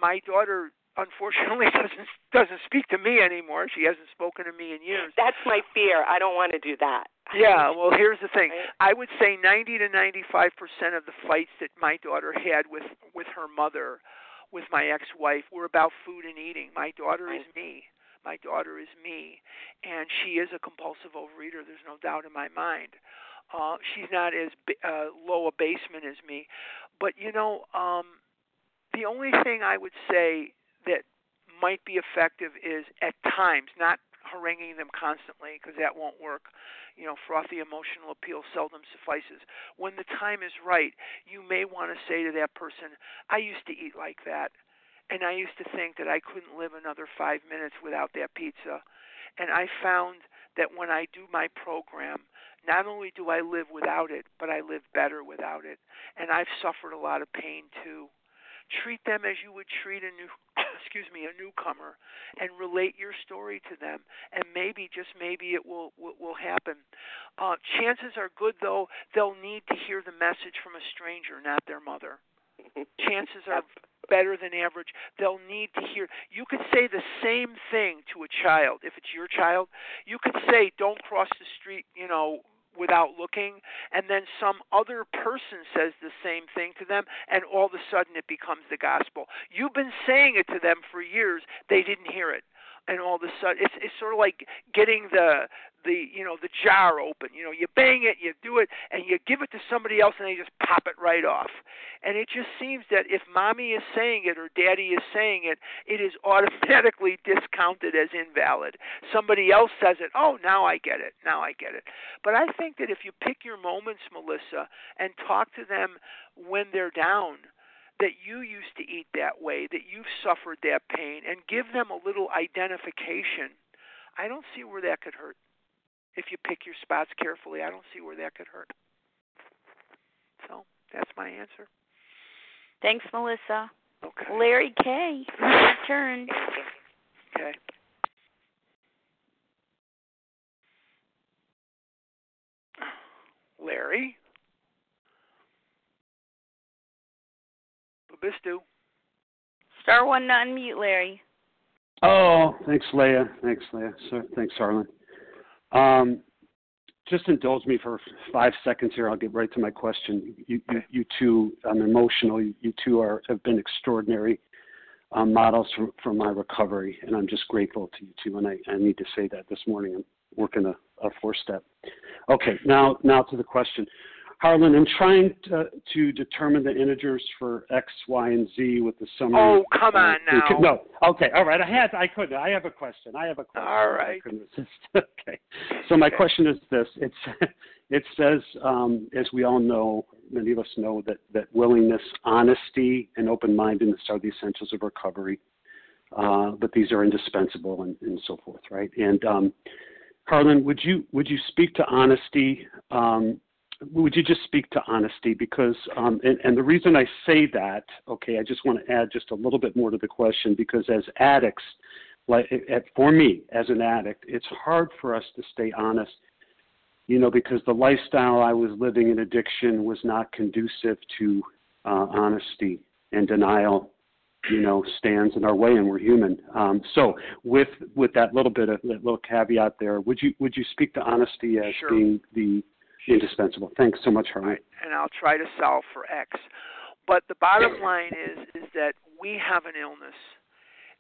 my daughter, unfortunately, doesn't doesn't speak to me anymore. She hasn't spoken to me in years. That's my fear. I don't want to do that. Yeah, well, here's the thing. I would say 90 to 95 percent of the fights that my daughter had with with her mother, with my ex-wife, were about food and eating. My daughter is me. My daughter is me, and she is a compulsive overeater. There's no doubt in my mind. Uh, she's not as b- uh, low a basement as me, but you know, um, the only thing I would say that might be effective is at times, not haranguing them constantly because that won't work. You know, frothy emotional appeal seldom suffices. When the time is right, you may want to say to that person, I used to eat like that, and I used to think that I couldn't live another five minutes without that pizza. And I found that when I do my program, not only do I live without it, but I live better without it. And I've suffered a lot of pain too treat them as you would treat a new excuse me a newcomer and relate your story to them. And maybe just maybe it will will, will happen. Uh chances are good though they'll need to hear the message from a stranger not their mother. Chances are better than average. They'll need to hear. You could say the same thing to a child. If it's your child you could say don't cross the street you know without looking and then some other person says the same thing to them and all of a sudden it becomes the gospel. You've been saying it to them for years. They didn't hear it and all of a sudden it's it's sort of like getting the the you know the jar open. You know you bang it you do it and you give it to somebody else and they just pop it right off. And it just seems that if mommy is saying it or daddy is saying it it is automatically discounted as invalid. Somebody else says it oh now i get it now i get it. But i think that if you pick your moments melissa and talk to them when they're down that you used to eat that way, that you've suffered that pain, and give them a little identification, I don't see where that could hurt. If you pick your spots carefully, I don't see where that could hurt. So that's my answer. Thanks, Melissa. Okay. Larry K. Your turn. Okay. Larry. Babistu. Star one to unmute, Larry. Oh, thanks, Leah. Thanks, Leah. So, thanks, Harlan. Um, just indulge me for five seconds here. I'll get right to my question. You, you, you two, I'm emotional. You, you two are have been extraordinary um, models for, for my recovery, and I'm just grateful to you two. And I, I need to say that this morning. I'm working a, a four step. Okay, now now to the question. Harlan, I'm trying to, to determine the integers for X, Y, and Z with the summary. Oh, come on uh, now. No, okay, all right. I had, I couldn't. I have a question. I have a question. All right. I couldn't resist. okay. So my Okay. question is this: It's, it says, um, as we all know, many of us know that that willingness, honesty, and open-mindedness are the essentials of recovery. Uh, but these are indispensable and, and so forth, right? And um, Harlan, would you would you speak to honesty? Um, would you just speak to honesty? Because, um, and, and the reason I say that, okay, I just want to add just a little bit more to the question because as addicts, like for me as an addict, it's hard for us to stay honest, you know, because the lifestyle I was living in addiction was not conducive to uh, honesty and denial. You know, stands in our way, and we're human. Um, so, with with that little bit of that little caveat there, would you would you speak to honesty as Sure. being the indispensable. Thanks so much. Right, and I'll try to solve for X. But the bottom line is is that we have an illness,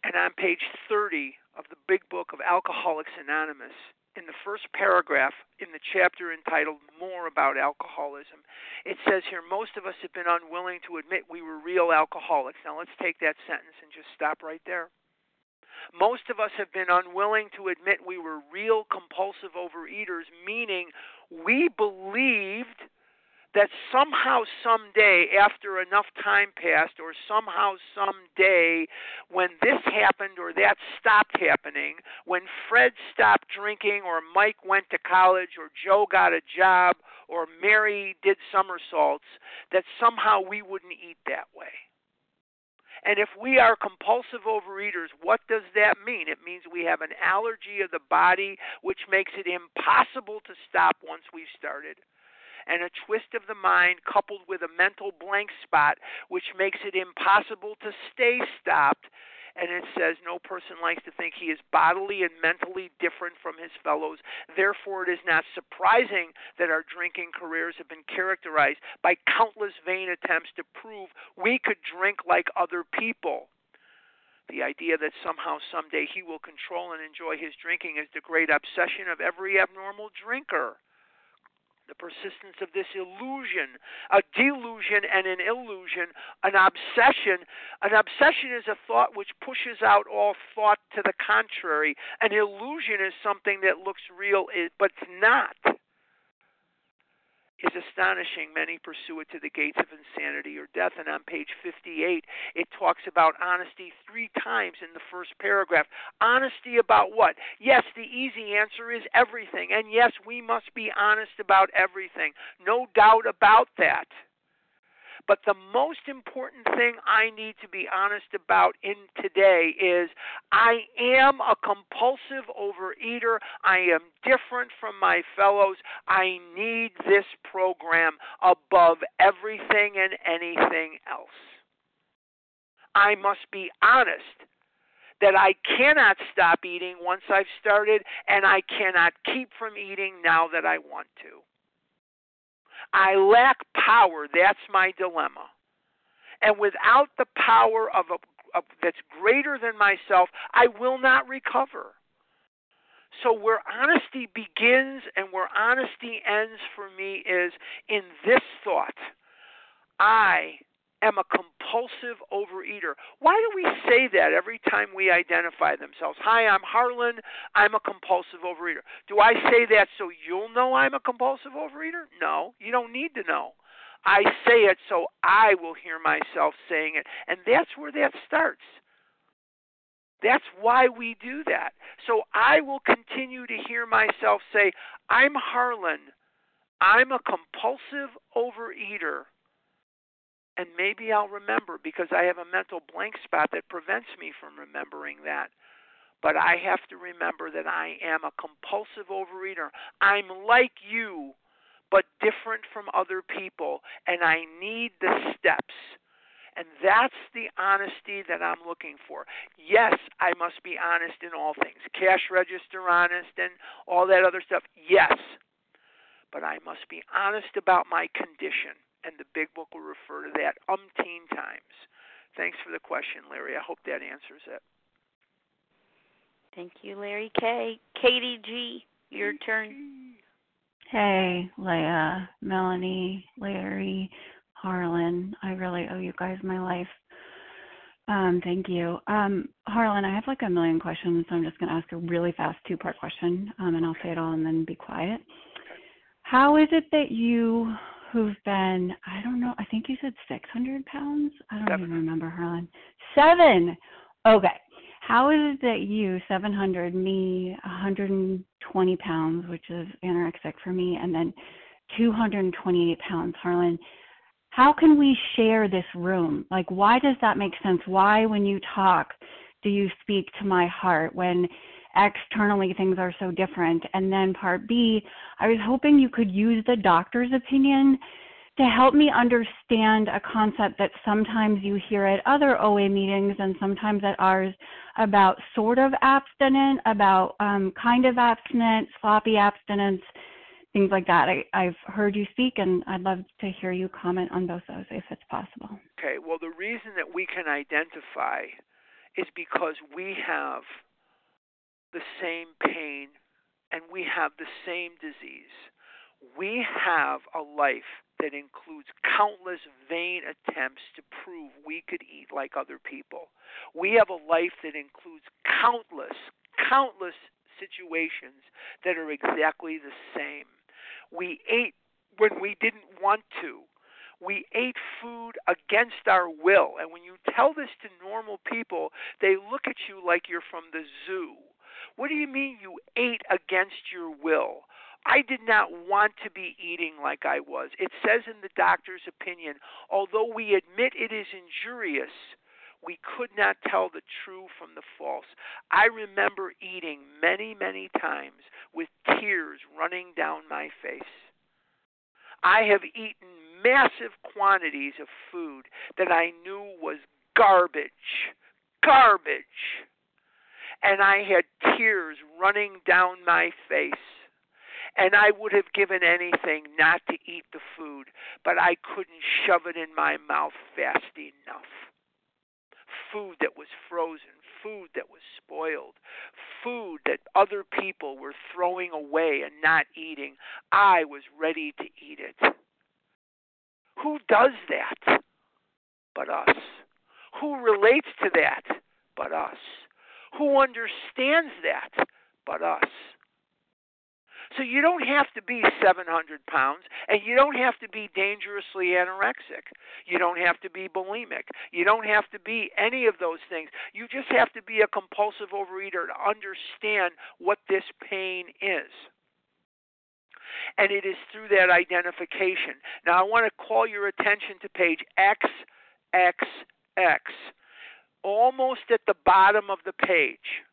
and on page 30 of the big book of Alcoholics Anonymous, in the first paragraph in the chapter entitled More About Alcoholism, it says here most of us have been unwilling to admit we were real alcoholics. Now let's take that sentence and just stop right there. Most of us have been unwilling to admit we were real compulsive overeaters, meaning we believed that somehow, someday, after enough time passed, or somehow, someday, when this happened or that stopped happening, when Fred stopped drinking, or Mike went to college, or Joe got a job, or Mary did somersaults, that somehow we wouldn't eat that way. And if we are compulsive overeaters, what does that mean? It means we have an allergy of the body, which makes it impossible to stop once we've started and a twist of the mind coupled with a mental blank spot, which makes it impossible to stay stopped. And it says, No person likes to think he is bodily and mentally different from his fellows. Therefore, it is not surprising that our drinking careers have been characterized by countless vain attempts to prove we could drink like other people. The idea that somehow, someday, he will control and enjoy his drinking is the great obsession of every abnormal drinker the persistence of this illusion, a delusion and an illusion, an obsession. An obsession is a thought which pushes out all thought to the contrary. An illusion is something that looks real but it's not is astonishing. Many pursue it to the gates of insanity or death. And on page 58, it talks about honesty three times in the first paragraph. Honesty about what? Yes, the easy answer is everything. And yes, we must be honest about everything. No doubt about that. But the most important thing I need to be honest about in today is I am a compulsive overeater. I am different from my fellows. I need this program above everything and anything else. I must be honest that I cannot stop eating once I've started, and I cannot keep from eating now that I want to. I lack power. That's my dilemma. And without the power of a of, that's greater than myself, I will not recover. So, where honesty begins and where honesty ends for me is in this thought I am a compulsive overeater. Why do we say that every time we identify themselves? Hi, I'm Harlan. I'm a compulsive overeater. Do I say that so you'll know I'm a compulsive overeater? No, you don't need to know. I say it so I will hear myself saying it. And that's where that starts. That's why we do that. So I will continue to hear myself say, I'm Harlan. I'm a compulsive overeater and maybe I'll remember because I have a mental blank spot that prevents me from remembering that. But I have to remember that I am a compulsive overeater. I'm like you, but different from other people, and I need the steps. And that's the honesty that I'm looking for. Yes, I must be honest in all things. Cash register honest and all that other stuff. Yes. But I must be honest about my condition and the big book will refer to that umpteen times. Thanks for the question, Larry. I hope that answers it. Thank you, Larry K. Katie G, your turn. Hey, Leah, Melanie, Larry, Harlan. I really owe you guys my life. Um, thank you. Um, Harlan, I have like a million questions, so I'm just going to ask a really fast two part question, um, and I'll say it all and then be quiet. How is it that you who've been, I don't know, I think you said 600 pounds? I don't Seven. even remember, Harlan. Seven. Okay. How is it that you, 700, me, 120 pounds, which is anorexic for me, and then 228 pounds, Harlan? How can we share this room? Like, why does that make sense? Why, when you talk, do you speak to my heart? When externally things are so different. And then part B, I was hoping you could use the doctor's opinion to help me understand a concept that sometimes you hear at other OA meetings and sometimes at ours about sort of abstinent, about um, kind of abstinent, sloppy abstinence, things like that. I, I've heard you speak, and I'd love to hear you comment on both those if it's possible. Okay, well, the reason that we can identify is because we have the same pain and we have the same disease. We have a life that includes countless vain attempts to prove we could eat like other people. We have a life that includes countless, countless situations that are exactly the same. We ate when we didn't want to. We ate food against our will. And when you tell this to normal people, they look at you like you're from the zoo. What do you mean you ate against your will? I did not want to be eating like I was. It says in the doctor's opinion, although we admit it is injurious, we could not tell the true from the false. I remember eating many, many times with tears running down my face. I have eaten massive quantities of food that I knew was garbage. Garbage. And I had tears running down my face and I would have given anything not to eat the food, but I couldn't shove it in my mouth fast enough. Food that was frozen, food that was spoiled, food that other people were throwing away and not eating. I was ready to eat it. Who does that but us? Who relates to that but us? Who understands that but us? So you don't have to be 700 pounds, and you don't have to be dangerously anorexic. You don't have to be bulimic. You don't have to be any of those things. You just have to be a compulsive overeater to understand what this pain is. And it is through that identification. Now, I want to call your attention to page XXX, almost at the bottom of the page.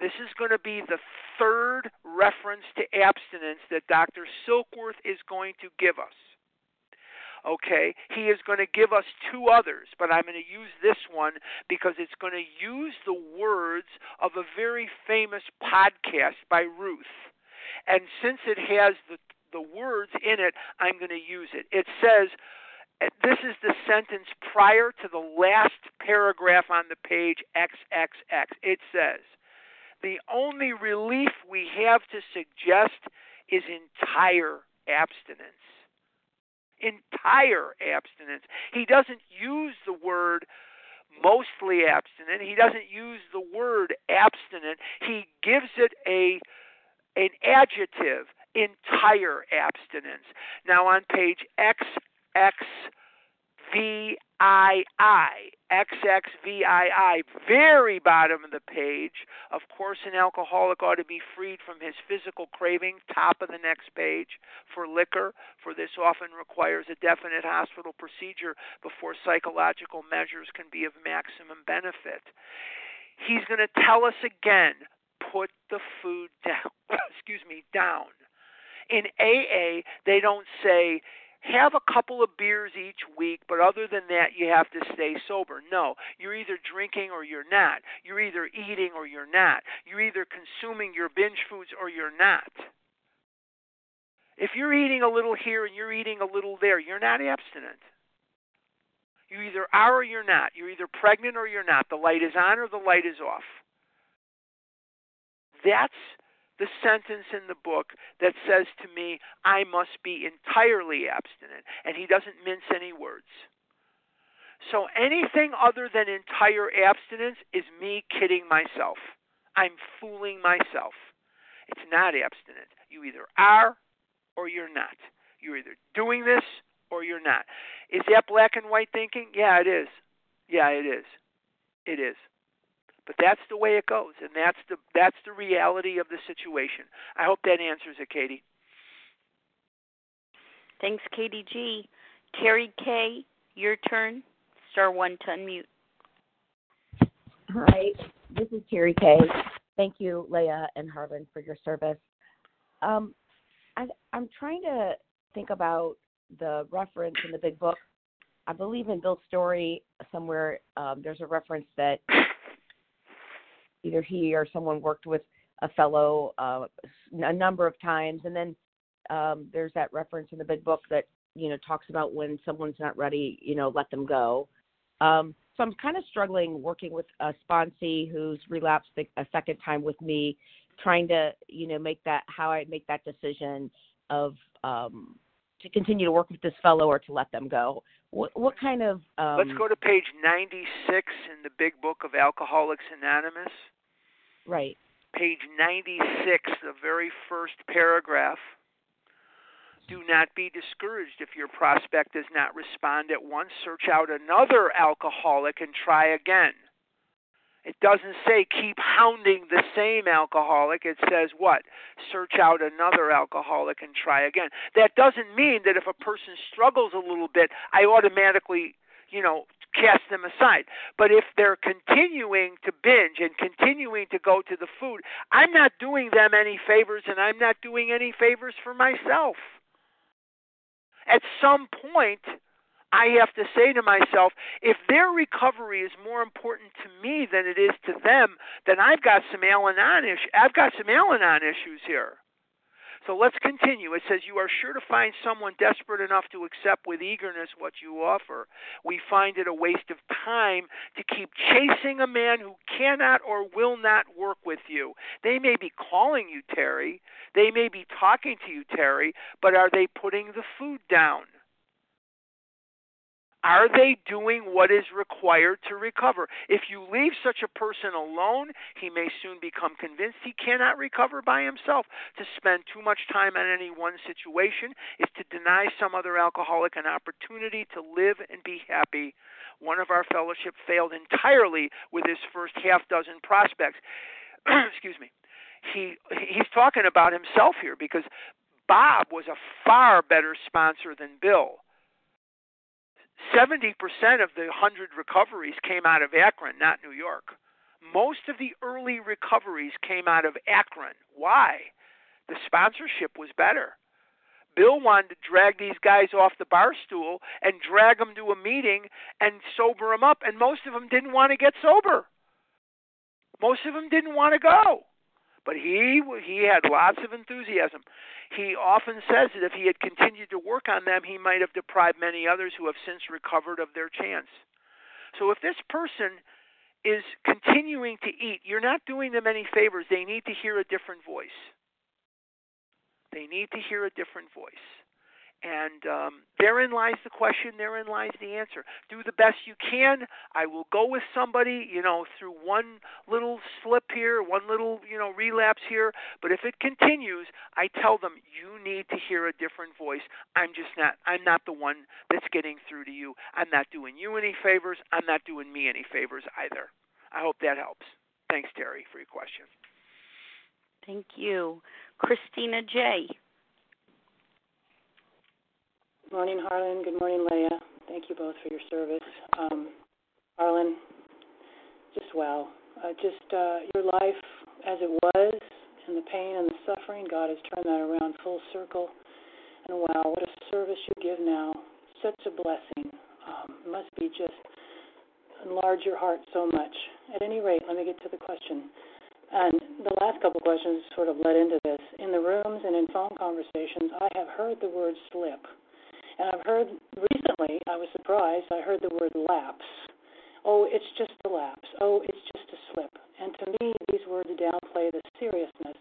This is going to be the third reference to abstinence that Dr. Silkworth is going to give us. Okay, he is going to give us two others, but I'm going to use this one because it's going to use the words of a very famous podcast by Ruth. And since it has the the words in it, I'm going to use it. It says, this is the sentence prior to the last paragraph on the page XXX. It says, the only relief we have to suggest is entire abstinence. Entire abstinence. He doesn't use the word mostly abstinent. He doesn't use the word abstinent. He gives it a an adjective, entire abstinence. Now on page XXVII, XXVII, very bottom of the page. Of course, an alcoholic ought to be freed from his physical craving, top of the next page, for liquor, for this often requires a definite hospital procedure before psychological measures can be of maximum benefit. He's going to tell us again put the food down. excuse me, down. In AA, they don't say have a couple of beers each week, but other than that, you have to stay sober. No, you're either drinking or you're not. You're either eating or you're not. You're either consuming your binge foods or you're not. If you're eating a little here and you're eating a little there, you're not abstinent. You either are or you're not. You're either pregnant or you're not. The light is on or the light is off. That's the sentence in the book that says to me, I must be entirely abstinent. And he doesn't mince any words. So anything other than entire abstinence is me kidding myself. I'm fooling myself. It's not abstinent. You either are or you're not. You're either doing this or you're not. Is that black and white thinking? Yeah, it is. Yeah, it is. It is. But that's the way it goes, and that's the that's the reality of the situation. I hope that answers it, Katie. Thanks, Katie G. Terry K. Your turn. Star one to unmute. Hi, this is Terry K. Thank you, Leah and Harlan, for your service. Um, I, I'm trying to think about the reference in the big book. I believe in Bill's story somewhere um, there's a reference that either he or someone worked with a fellow uh, a number of times, and then um, there's that reference in the big book that you know talks about when someone's not ready, you know, let them go. Um, so I'm kind of struggling working with a sponsee who's relapsed a second time with me, trying to you know make that how I make that decision of um, to continue to work with this fellow or to let them go. What, what kind of um, Let's go to page 96 in the big book of Alcoholics Anonymous. Right. Page 96, the very first paragraph. Do not be discouraged if your prospect does not respond at once. Search out another alcoholic and try again. It doesn't say keep hounding the same alcoholic. It says what? Search out another alcoholic and try again. That doesn't mean that if a person struggles a little bit, I automatically, you know, cast them aside. But if they're continuing to binge and continuing to go to the food, I'm not doing them any favors and I'm not doing any favors for myself. At some point, I have to say to myself, if their recovery is more important to me than it is to them, then I've got some Al-Anon. I've got some Al-Anon issues here. So let's continue. It says, You are sure to find someone desperate enough to accept with eagerness what you offer. We find it a waste of time to keep chasing a man who cannot or will not work with you. They may be calling you, Terry. They may be talking to you, Terry, but are they putting the food down? Are they doing what is required to recover? If you leave such a person alone, he may soon become convinced he cannot recover by himself. To spend too much time on any one situation is to deny some other alcoholic an opportunity to live and be happy. One of our fellowship failed entirely with his first half dozen prospects. Excuse me. He he's talking about himself here because Bob was a far better sponsor than Bill 70% of the 100 recoveries came out of Akron, not New York. Most of the early recoveries came out of Akron. Why? The sponsorship was better. Bill wanted to drag these guys off the bar stool and drag them to a meeting and sober them up, and most of them didn't want to get sober. Most of them didn't want to go, but he he had lots of enthusiasm he often says that if he had continued to work on them, he might have deprived many others who have since recovered of their chance. So if this person is continuing to eat, you're not doing them any favors. They need to hear a different voice. They need to hear a different voice. And um, therein lies the question, therein lies the answer. Do the best you can. I will go with somebody, you know, through one little slip here, one little, you know, relapse here. But if it continues, I tell them, you need to hear a different voice. I'm just not, I'm not the one that's getting through to you. I'm not doing you any favors. I'm not doing me any favors either. I hope that helps. Thanks, Terry, for your question. Thank you. Christina J. Good morning, Harlan. Good morning, Leah. Thank you both for your service. Um, Harlan, just wow. Uh, just uh, your life as it was, and the pain and the suffering, God has turned that around full circle. And wow, what a service you give now. Such a blessing. Um, must be just enlarge your heart so much. At any rate, let me get to the question. And the last couple questions sort of led into this. In the rooms and in phone conversations, I have heard the word slip and I've heard recently, I was surprised, I heard the word lapse. Oh, it's just a lapse. Oh, it's just a slip. And to me, these words downplay the seriousness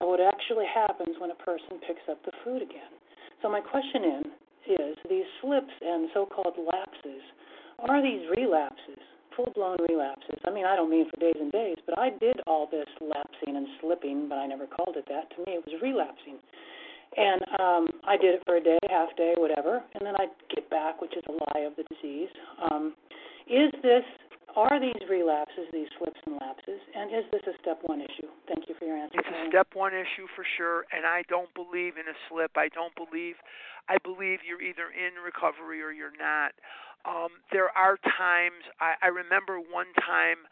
of what actually happens when a person picks up the food again. So my question in is these slips and so-called lapses, are these relapses, full-blown relapses? I mean, I don't mean for days and days, but I did all this lapsing and slipping, but I never called it that. To me, it was relapsing. And um, I did it for a day, half day, whatever, and then I'd get back, which is a lie of the disease. Um, is this, are these relapses, these slips and lapses, and is this a step one issue? Thank you for your answer. It's a step one issue for sure, and I don't believe in a slip. I don't believe, I believe you're either in recovery or you're not. Um, there are times, I, I remember one time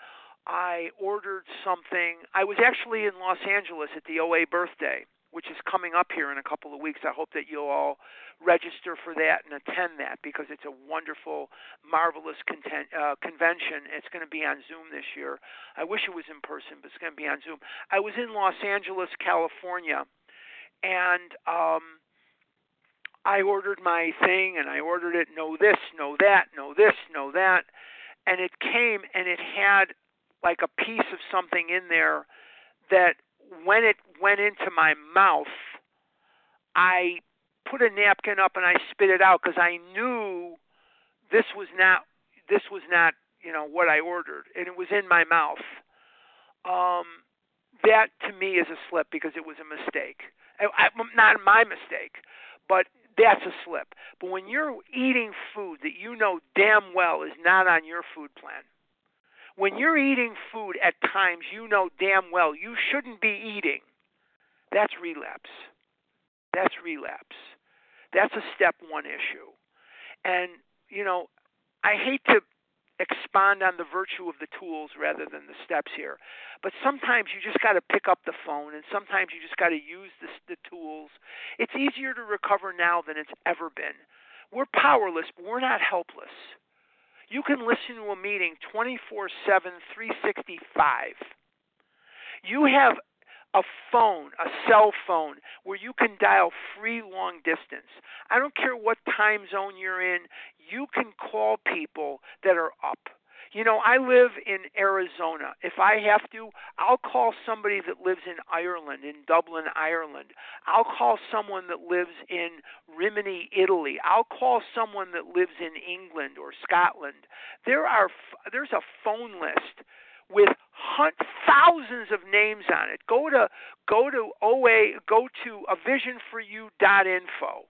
I ordered something. I was actually in Los Angeles at the OA birthday which is coming up here in a couple of weeks. I hope that you'll all register for that and attend that because it's a wonderful, marvelous content, uh, convention. It's going to be on Zoom this year. I wish it was in person, but it's going to be on Zoom. I was in Los Angeles, California, and um, I ordered my thing and I ordered it. No this, no that, no this, no that, and it came and it had like a piece of something in there that when it went into my mouth, I put a napkin up and I spit it out because I knew this was not this was not you know what I ordered, and it was in my mouth. Um, that to me is a slip because it was a mistake. I, not my mistake, but that's a slip. But when you're eating food that you know damn well is not on your food plan, when you're eating food at times you know damn well you shouldn't be eating, that's relapse. That's relapse. That's a step one issue. And, you know, I hate to expand on the virtue of the tools rather than the steps here. But sometimes you just got to pick up the phone, and sometimes you just got to use the, the tools. It's easier to recover now than it's ever been. We're powerless, but we're not helpless. You can listen to a meeting 24 7, 365. You have a phone, a cell phone, where you can dial free long distance. I don't care what time zone you're in, you can call people that are up. You know, I live in Arizona. If I have to, I'll call somebody that lives in Ireland, in Dublin, Ireland. I'll call someone that lives in Rimini, Italy. I'll call someone that lives in England or Scotland. There are there's a phone list with hunt thousands of names on it. Go to go to OA go to a vision for you dot info.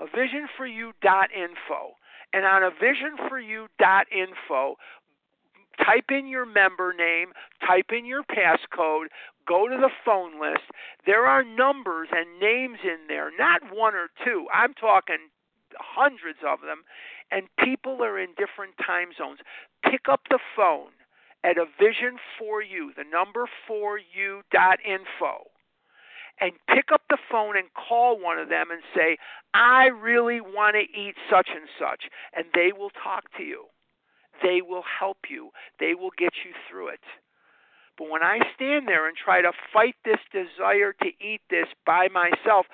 A vision for you dot info. And on a vision for you dot info, type in your member name, type in your passcode, go to the phone list. There are numbers and names in there, not one or two. I'm talking hundreds of them, and people are in different time zones. Pick up the phone at a vision for you, the number for you dot info, and pick up the phone and call one of them and say, I really want to eat such and such, and they will talk to you. They will help you. They will get you through it. But when I stand there and try to fight this desire to eat this by myself,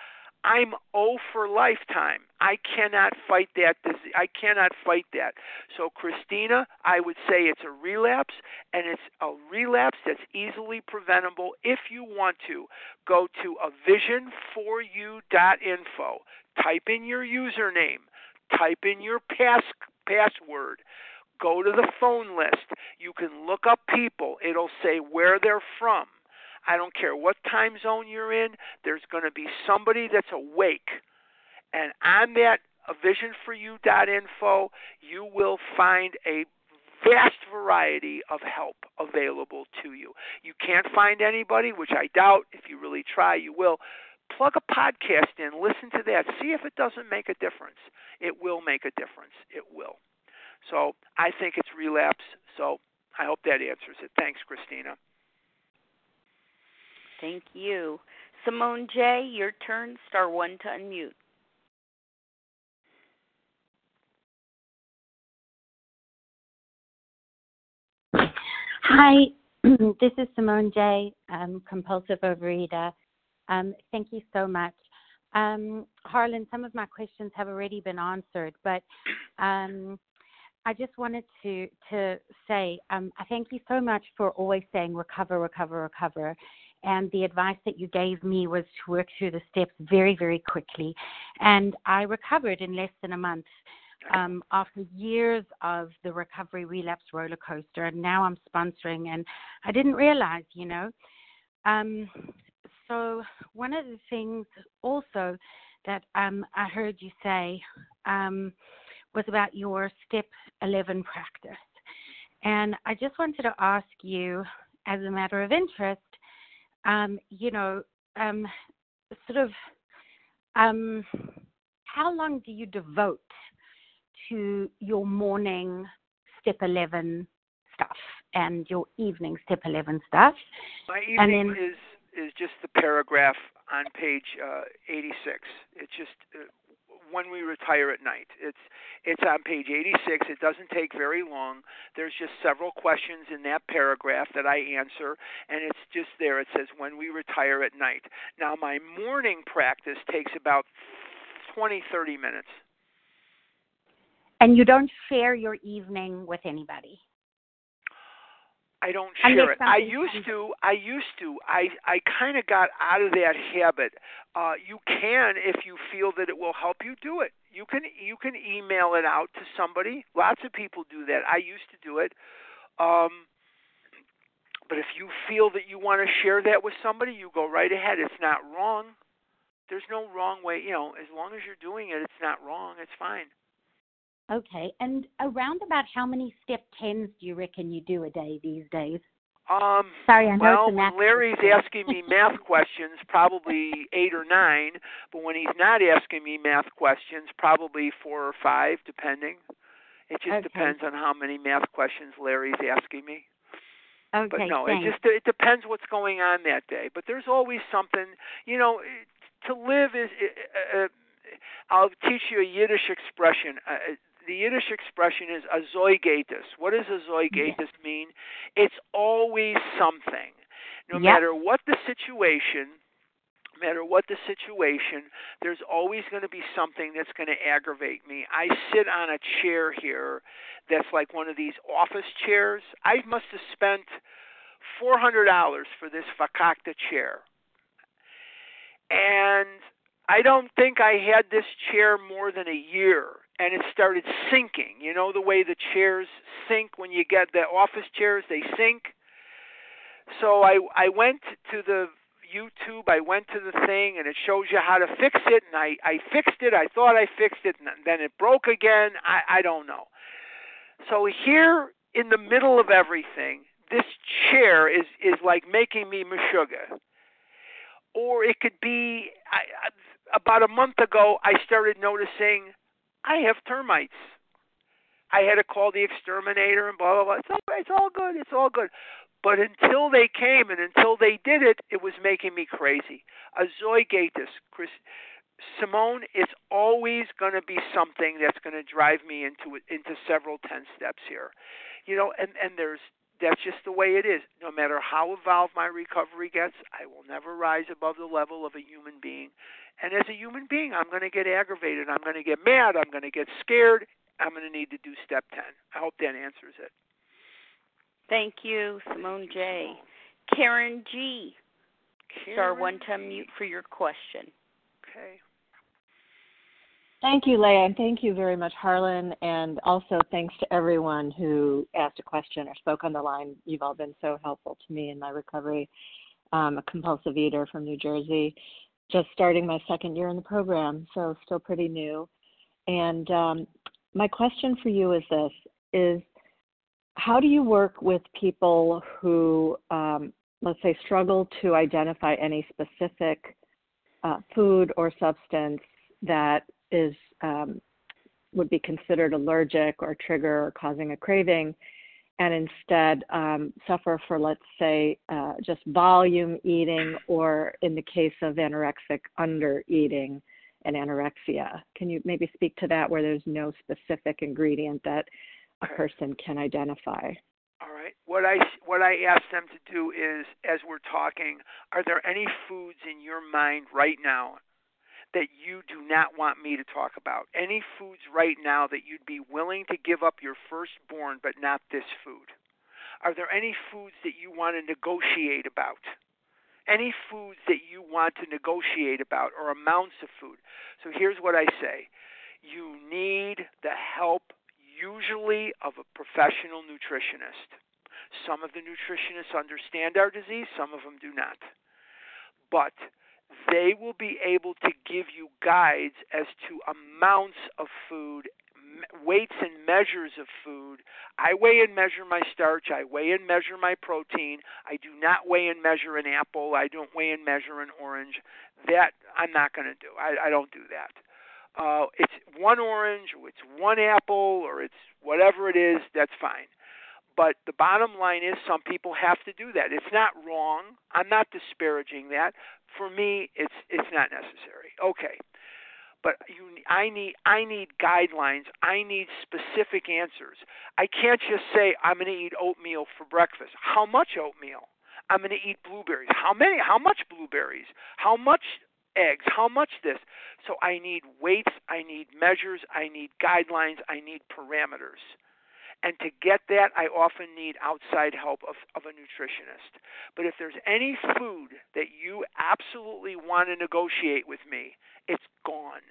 I'm O for lifetime. I cannot fight that. I cannot fight that. So, Christina, I would say it's a relapse, and it's a relapse that's easily preventable. If you want to, go to a vision4you.info. Type in your username. Type in your pass password. Go to the phone list. You can look up people. It'll say where they're from I don't care what time zone you're in, there's going to be somebody that's awake. And on that visionforyou.info, you will find a vast variety of help available to you. You can't find anybody, which I doubt. If you really try, you will. Plug a podcast in, listen to that, see if it doesn't make a difference. It will make a difference. It will. So I think it's relapse. So I hope that answers it. Thanks, Christina. Thank you. Simone J., your turn. Star one to unmute. Hi, this is Simone J., um, compulsive overeater. Um, thank you so much. Um, Harlan, some of my questions have already been answered, but um, I just wanted to to say um, I thank you so much for always saying recover, recover, recover. And the advice that you gave me was to work through the steps very, very quickly. And I recovered in less than a month um, after years of the recovery relapse roller coaster. And now I'm sponsoring, and I didn't realize, you know. Um, so, one of the things also that um, I heard you say um, was about your step 11 practice. And I just wanted to ask you, as a matter of interest, um, you know, um, sort of, um, how long do you devote to your morning step 11 stuff and your evening step 11 stuff? My evening then, is is just the paragraph on page uh, 86. It's just uh, when we retire at night. It's it's on page 86. It doesn't take very long. There's just several questions in that paragraph that I answer, and it's just there. It says when we retire at night. Now my morning practice takes about 20 30 minutes. And you don't share your evening with anybody. I don't share it. I used to. I used to. I I kind of got out of that habit. Uh, you can, if you feel that it will help you, do it. You can you can email it out to somebody. Lots of people do that. I used to do it. Um, but if you feel that you want to share that with somebody, you go right ahead. It's not wrong. There's no wrong way. You know, as long as you're doing it, it's not wrong. It's fine. Okay. And around about how many step tens do you reckon you do a day these days? Um, Sorry, I know well, it's a math Larry's question. asking me math questions, probably eight or nine. But when he's not asking me math questions, probably four or five, depending. It just Okay. depends on how many math questions Larry's asking me. Okay, But no, thanks. it just it depends what's going on that day. But there's always something, you know, to live is. Uh, uh, I'll teach you a Yiddish expression. Uh, the Yiddish expression is azoigatus. What does azoigatus mean? It's always something. No Yep. matter what the situation, no matter what the situation, there's always going to be something that's going to aggravate me. I sit on a chair here that's like one of these office chairs. I must have spent four hundred dollars for this fakakta chair. And I don't think I had this chair more than a year and it started sinking. You know the way the chairs sink when you get the office chairs, they sink. So I I went to the YouTube, I went to the thing and it shows you how to fix it and I I fixed it. I thought I fixed it and then it broke again. I I don't know. So here in the middle of everything, this chair is is like making me meshuggah. Or it could be I, I, about a month ago I started noticing I have termites. I had to call the exterminator and blah blah blah. It's all it's all good. It's all good. But until they came and until they did it, it was making me crazy. A Chris, Simone, it's always going to be something that's going to drive me into into several ten steps here. You know, and and there's that's just the way it is. No matter how evolved my recovery gets, I will never rise above the level of a human being. And as a human being, I'm going to get aggravated. I'm going to get mad. I'm going to get scared. I'm going to need to do step 10. I hope that answers it. Thank you, Simone J. Karen G. Star Karen one to G. mute for your question. Okay. Thank you, Leah, and thank you very much, Harlan. And also thanks to everyone who asked a question or spoke on the line. You've all been so helpful to me in my recovery. I'm a compulsive eater from New Jersey, just starting my second year in the program, so still pretty new. And um, my question for you is this: is how do you work with people who, um, let's say, struggle to identify any specific uh, food or substance that is um, would be considered allergic or trigger or causing a craving, and instead um, suffer for, let's say, uh, just volume eating, or in the case of anorexic, under eating and anorexia. Can you maybe speak to that, where there's no specific ingredient that a person can identify? All right. What I what I ask them to do is, as we're talking, are there any foods in your mind right now that you do not want me to talk about? Any foods right now that you'd be willing to give up your firstborn, but not this food? Are there any foods that you want to negotiate about? Any foods that you want to negotiate about, or amounts of food? So here's what I say: you need the help usually of a professional nutritionist. Some of the nutritionists understand our disease, some of them do not. But they will be able to give you guides as to amounts of food, weights and measures of food. I weigh and measure my starch, I weigh and measure my protein. I do not weigh and measure an apple, I don't weigh and measure an orange. That I'm not going to do. I, I don't do that uh, it's one orange or it's one apple or it's whatever it is, that's fine. But the bottom line is some people have to do that. It's not wrong. I'm not disparaging that. For me, it's it's not necessary. Okay. But you I need I need guidelines. I need specific answers. I can't just say I'm going to eat oatmeal for breakfast. How much oatmeal? I'm going to eat blueberries. How many? How much blueberries? How much eggs? How much this? So I need weights, I need measures, I need guidelines, I need parameters. And to get that, I often need outside help of, of a nutritionist. But if there's any food that you absolutely want to negotiate with me, it's gone.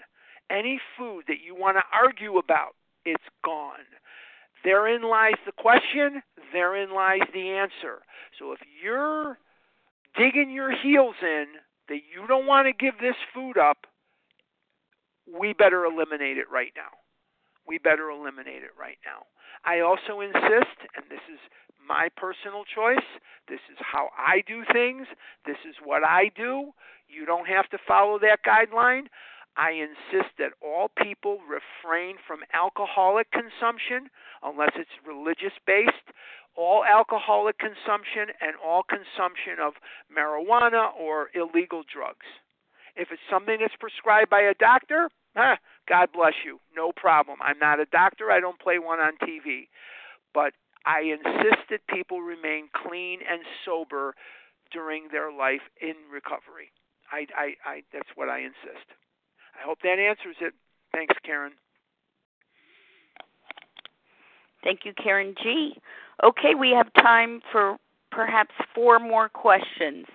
Any food that you want to argue about, it's gone. Therein lies the question, therein lies the answer. So if you're digging your heels in that you don't want to give this food up, we better eliminate it right now. We better eliminate it right now. I also insist, and this is my personal choice, this is how I do things, this is what I do. You don't have to follow that guideline. I insist that all people refrain from alcoholic consumption unless it's religious based, all alcoholic consumption, and all consumption of marijuana or illegal drugs. If it's something that's prescribed by a doctor, ah, God bless you. No problem. I'm not a doctor. I don't play one on TV. But I insist that people remain clean and sober during their life in recovery. I, I, I, that's what I insist. I hope that answers it. Thanks, Karen. Thank you, Karen G. Okay, we have time for perhaps four more questions.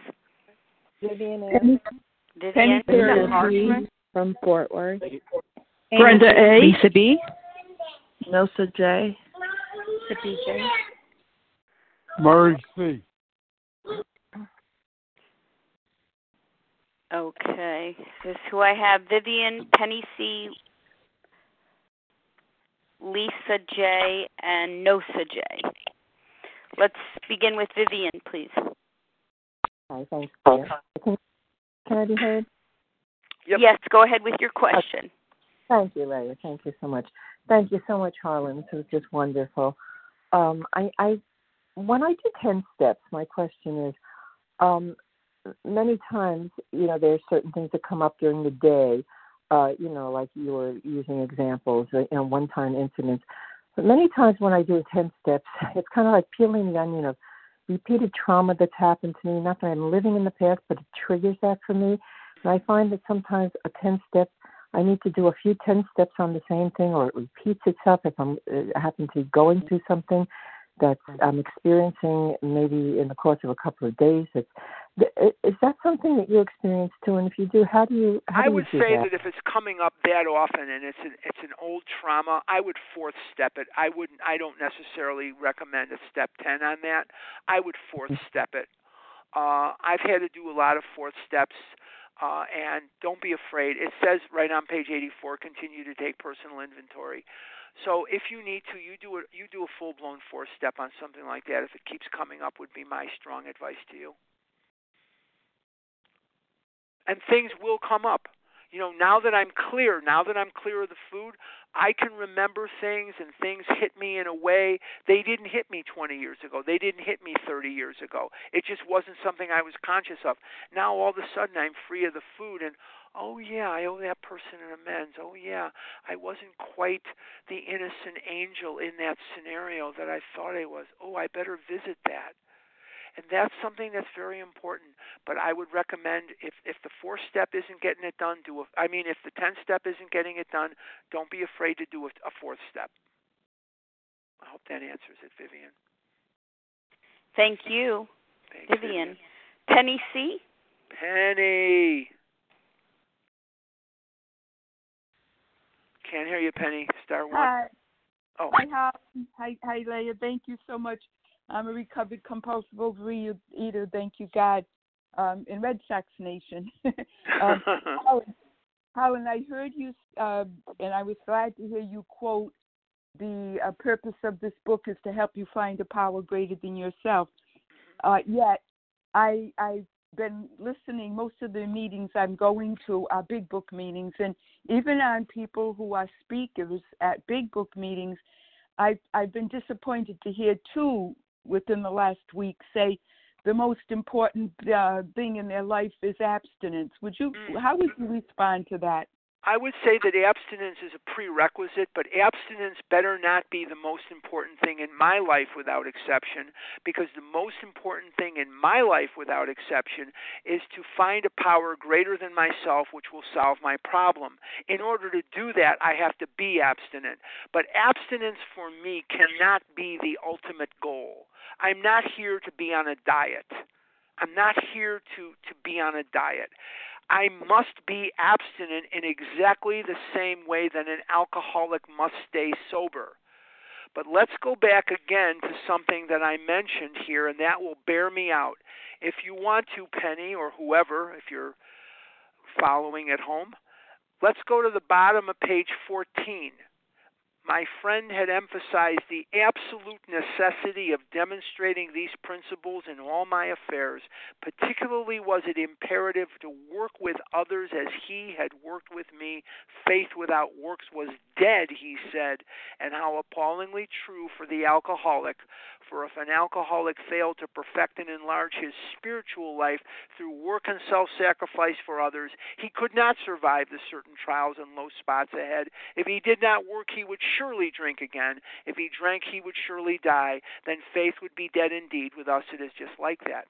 Vivian A. Vivian Penny from Fort Worth. Brenda A. Lisa B. Nosa J. Sippy J. Murray C. Okay, this is who I have: Vivian, Penny C, Lisa J, and Nosa J. Let's begin with Vivian, please. Hi, thanks. Can, can I be heard? Yep. Yes, go ahead with your question. Thank you, Larry. Thank you so much. Thank you so much, Harlan. This was just wonderful. Um, I, I, when I do ten steps, my question is, um, many times, you know, there are certain things that come up during the day. Uh, you know, like you were using examples, uh, you know, one-time incidents. But many times when I do ten steps, it's kind of like peeling the onion of repeated trauma that's happened to me. Not that I'm living in the past, but it triggers that for me. And I find that sometimes a 10 step, I need to do a few 10 steps on the same thing, or it repeats itself if I'm uh, happen to be going through something that I'm experiencing maybe in the course of a couple of days. It's, is that something that you experience too? And if you do, how do you? How I do would you say that? that if it's coming up that often and it's an it's an old trauma, I would fourth step it. I wouldn't. I don't necessarily recommend a step ten on that. I would fourth step it. Uh, I've had to do a lot of fourth steps. Uh, and don't be afraid. It says right on page 84, continue to take personal inventory. So if you need to, you do a you do a full blown fourth step on something like that. If it keeps coming up, would be my strong advice to you. And things will come up. You know, now that I'm clear, now that I'm clear of the food, I can remember things and things hit me in a way they didn't hit me 20 years ago. They didn't hit me 30 years ago. It just wasn't something I was conscious of. Now all of a sudden I'm free of the food and oh yeah, I owe that person an amends. Oh yeah, I wasn't quite the innocent angel in that scenario that I thought I was. Oh, I better visit that. And that's something that's very important. But I would recommend if if the fourth step isn't getting it done, do a. I mean, if the tenth step isn't getting it done, don't be afraid to do a, a fourth step. I hope that answers it, Vivian. Thank you, Thanks, Vivian. Penny C. Penny. Can't hear you, Penny. Star one. Hi. Oh. Hi, hi, hi, hi, Leah. Thank you so much. I'm a recovered compulsive overeater. Thank you, God. Um, in Red Sox Nation. um, Howard, Howard, I heard you, uh, and I was glad to hear you quote the uh, purpose of this book is to help you find a power greater than yourself. Uh, yet, I I've been listening. Most of the meetings I'm going to are big book meetings, and even on people who are speakers at big book meetings, I've I've been disappointed to hear two within the last week say the most important uh, thing in their life is abstinence. Would you? How would you respond to that? I would say that abstinence is a prerequisite, but abstinence better not be the most important thing in my life without exception, because the most important thing in my life without exception is to find a power greater than myself which will solve my problem. In order to do that, I have to be abstinent. But abstinence for me cannot be the ultimate goal. I'm not here to be on a diet. I'm not here to, to be on a diet. I must be abstinent in exactly the same way that an alcoholic must stay sober. But let's go back again to something that I mentioned here, and that will bear me out. If you want to, Penny, or whoever, if you're following at home, let's go to the bottom of page 14 my friend had emphasized the absolute necessity of demonstrating these principles in all my affairs. Particularly was it imperative to work with others as he had worked with me. Faith without works was dead, he said, and how appallingly true for the alcoholic. For if an alcoholic failed to perfect and enlarge his spiritual life through work and self sacrifice for others, he could not survive the certain trials and low spots ahead. If he did not work, he would surely drink again. If he drank, he would surely die. Then faith would be dead indeed. With us, it is just like that.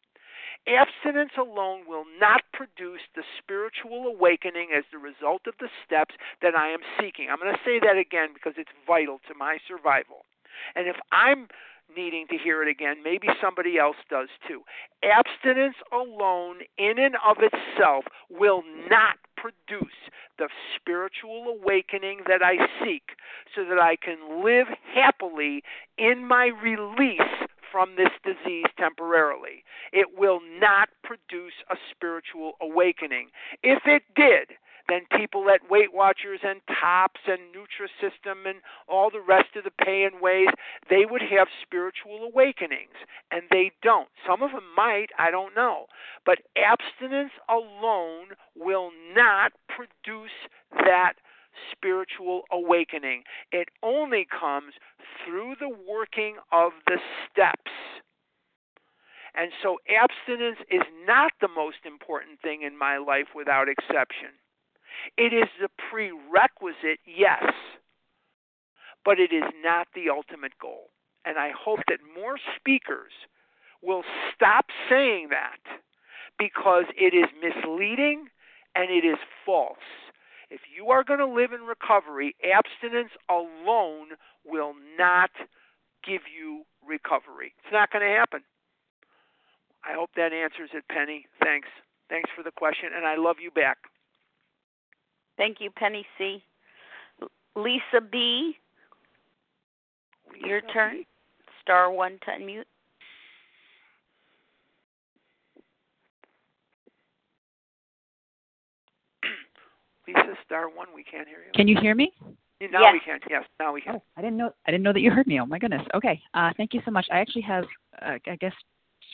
Abstinence alone will not produce the spiritual awakening as the result of the steps that I am seeking. I'm going to say that again because it's vital to my survival. And if I'm needing to hear it again. Maybe somebody else does too. Abstinence alone, in and of itself, will not produce the spiritual awakening that I seek so that I can live happily in my release from this disease temporarily. It will not produce a spiritual awakening. If it did, then people at Weight Watchers and Tops and Nutrisystem and all the rest of the pay and ways, they would have spiritual awakenings, and they don't. Some of them might, I don't know. But abstinence alone will not produce that spiritual awakening. It only comes through the working of the steps. And so abstinence is not the most important thing in my life without exception. It is the prerequisite, yes, but it is not the ultimate goal. And I hope that more speakers will stop saying that because it is misleading and it is false. If you are going to live in recovery, abstinence alone will not give you recovery. It's not going to happen. I hope that answers it, Penny. Thanks. Thanks for the question, and I love you back. Thank you, Penny C. Lisa B. Lisa your turn. B. Star one to unmute. Lisa, star one. We can't hear you. Can you hear me? Now yes. we can. Yes, now we can. Oh, I didn't know. I didn't know that you heard me. Oh my goodness. Okay. Uh, thank you so much. I actually have, uh, I guess,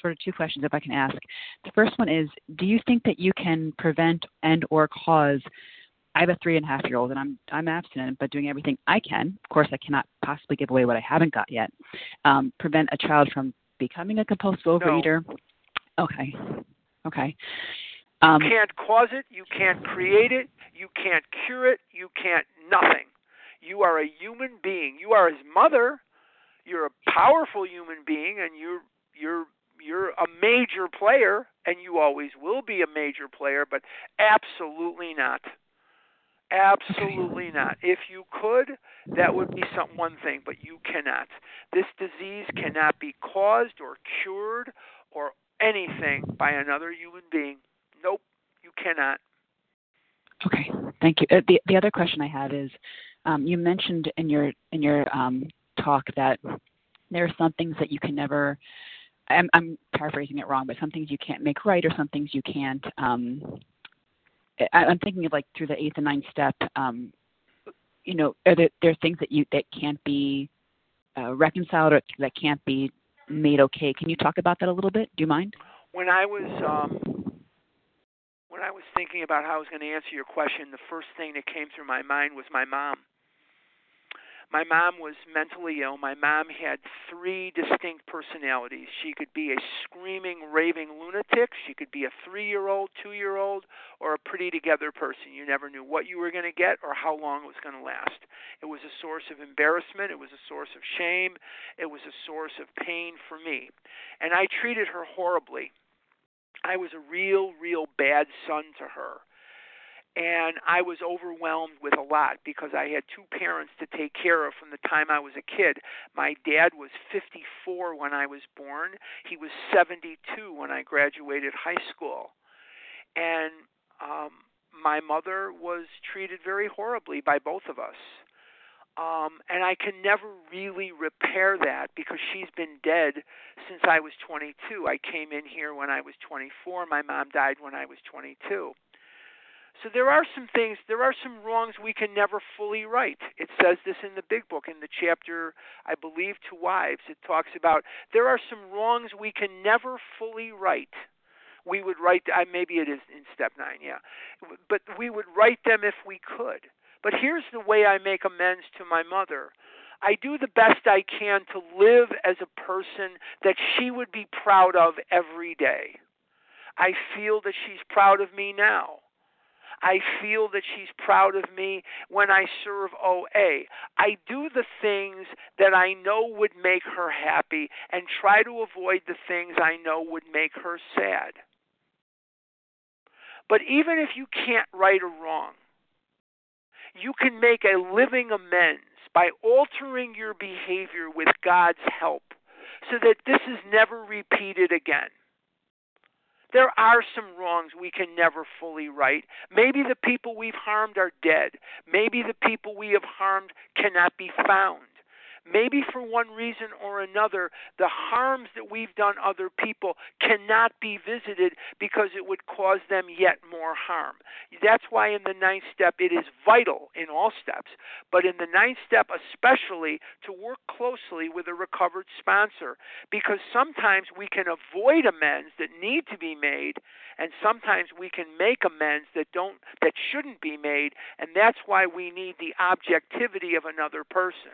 sort of two questions if I can ask. The first one is, do you think that you can prevent and or cause I have a three and a half year old and I'm I'm abstinent but doing everything I can. Of course I cannot possibly give away what I haven't got yet. Um, prevent a child from becoming a compulsive overeater. No. Okay. Okay. Um, you can't cause it, you can't create it, you can't cure it, you can't nothing. You are a human being. You are his mother. You're a powerful human being and you're you're you're a major player and you always will be a major player, but absolutely not. Absolutely not. If you could, that would be some one thing, but you cannot. This disease cannot be caused or cured or anything by another human being. Nope, you cannot. Okay, thank you. Uh, the the other question I had is, um, you mentioned in your in your um, talk that there are some things that you can never. I'm, I'm paraphrasing it wrong, but some things you can't make right, or some things you can't um, I'm thinking of like through the eighth and ninth step. Um, you know, are there, there are things that you that can't be uh, reconciled or that can't be made okay? Can you talk about that a little bit? Do you mind? When I was um, when I was thinking about how I was going to answer your question, the first thing that came through my mind was my mom. My mom was mentally ill. My mom had three distinct personalities. She could be a screaming, raving lunatic. She could be a three year old, two year old, or a pretty together person. You never knew what you were going to get or how long it was going to last. It was a source of embarrassment. It was a source of shame. It was a source of pain for me. And I treated her horribly. I was a real, real bad son to her and I was overwhelmed with a lot because I had two parents to take care of from the time I was a kid. My dad was 54 when I was born. He was 72 when I graduated high school. And um my mother was treated very horribly by both of us. Um, and I can never really repair that because she's been dead since I was 22. I came in here when I was 24. My mom died when I was 22. So there are some things, there are some wrongs we can never fully right. It says this in the big book, in the chapter, I believe, to wives. It talks about there are some wrongs we can never fully right. We would write, maybe it is in step nine, yeah. But we would write them if we could. But here's the way I make amends to my mother. I do the best I can to live as a person that she would be proud of every day. I feel that she's proud of me now. I feel that she's proud of me when I serve OA. I do the things that I know would make her happy and try to avoid the things I know would make her sad. But even if you can't right or wrong, you can make a living amends by altering your behavior with God's help so that this is never repeated again. There are some wrongs we can never fully right. Maybe the people we've harmed are dead. Maybe the people we have harmed cannot be found. Maybe for one reason or another, the harms that we've done other people cannot be visited because it would cause them yet more harm. That's why in the ninth step it is vital in all steps, but in the ninth step especially to work closely with a recovered sponsor because sometimes we can avoid amends that need to be made and sometimes we can make amends that don't that shouldn't be made and that's why we need the objectivity of another person.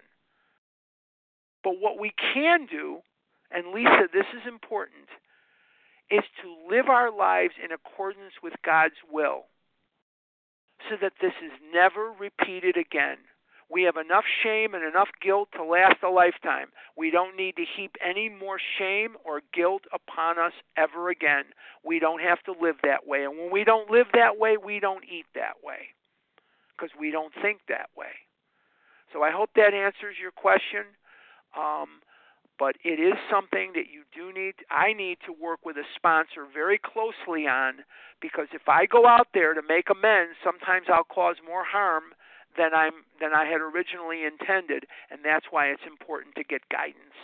But what we can do, and Lisa, this is important, is to live our lives in accordance with God's will so that this is never repeated again. We have enough shame and enough guilt to last a lifetime. We don't need to heap any more shame or guilt upon us ever again. We don't have to live that way. And when we don't live that way, we don't eat that way because we don't think that way. So I hope that answers your question. Um, but it is something that you do need I need to work with a sponsor very closely on because if I go out there to make amends, sometimes I'll cause more harm than I'm than I had originally intended, and that's why it's important to get guidance.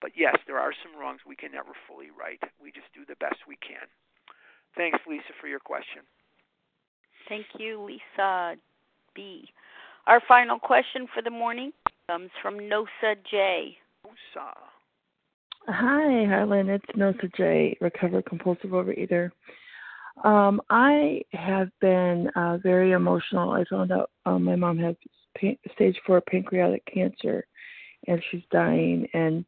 But yes, there are some wrongs we can never fully right. We just do the best we can. Thanks, Lisa, for your question. Thank you, Lisa B. Our final question for the morning comes from Nosa J. Nosa. Hi, Harlan. It's Nosa J, recovered compulsive overeater. Um, I have been uh, very emotional. I found out um, my mom has pa- stage four pancreatic cancer, and she's dying. And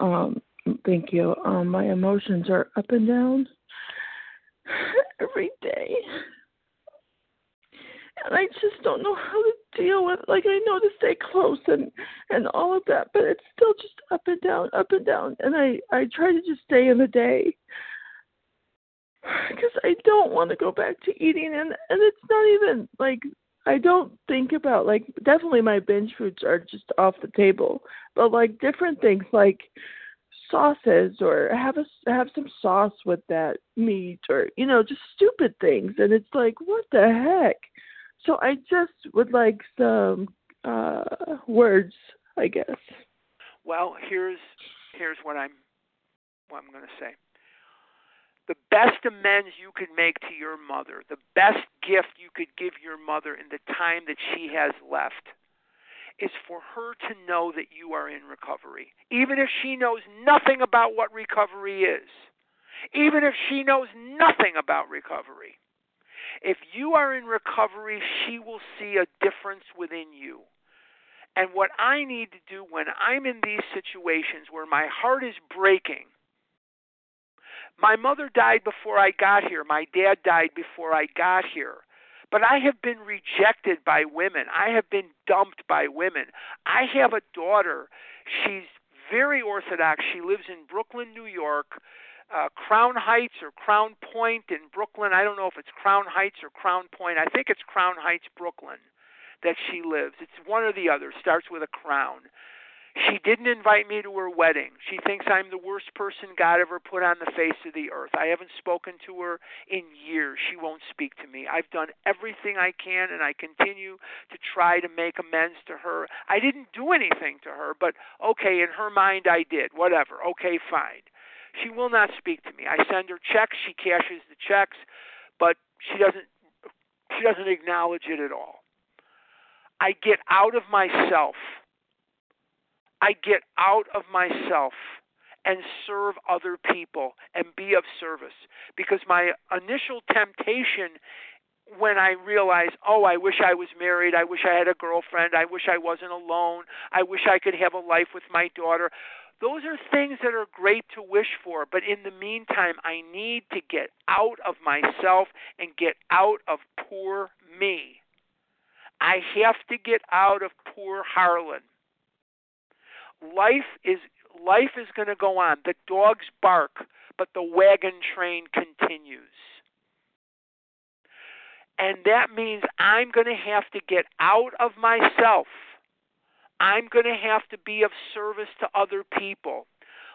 um, thank you. Um, my emotions are up and down every day and I just don't know how to deal with. Like I know to stay close and and all of that, but it's still just up and down, up and down. And I I try to just stay in the day because I don't want to go back to eating, and and it's not even like I don't think about like definitely my binge foods are just off the table, but like different things like sauces or have a have some sauce with that meat or you know just stupid things and it's like what the heck so I just would like some uh, words, I guess. Well, here's here's what I'm what I'm going to say. The best amends you could make to your mother, the best gift you could give your mother in the time that she has left, is for her to know that you are in recovery, even if she knows nothing about what recovery is, even if she knows nothing about recovery. If you are in recovery, she will see a difference within you. And what I need to do when I'm in these situations where my heart is breaking, my mother died before I got here, my dad died before I got here. But I have been rejected by women. I have been dumped by women. I have a daughter. She's very orthodox. She lives in Brooklyn, New York uh, Crown Heights or Crown Point in Brooklyn. I don't know if it's Crown Heights or Crown Point. I think it's Crown Heights, Brooklyn, that she lives. It's one or the other. Starts with a crown. She didn't invite me to her wedding. She thinks I'm the worst person God ever put on the face of the earth. I haven't spoken to her in years. She won't speak to me. I've done everything I can and I continue to try to make amends to her. I didn't do anything to her, but okay, in her mind I did. Whatever. Okay, fine. She will not speak to me. I send her checks, she cashes the checks, but she doesn't she doesn't acknowledge it at all. I get out of myself. I get out of myself and serve other people and be of service because my initial temptation when I realize, oh, I wish I was married, I wish I had a girlfriend, I wish I wasn't alone, I wish I could have a life with my daughter. Those are things that are great to wish for, but in the meantime, I need to get out of myself and get out of poor me. I have to get out of poor Harlan. Life is life is going to go on. The dogs bark, but the wagon train continues. And that means I'm going to have to get out of myself I'm going to have to be of service to other people.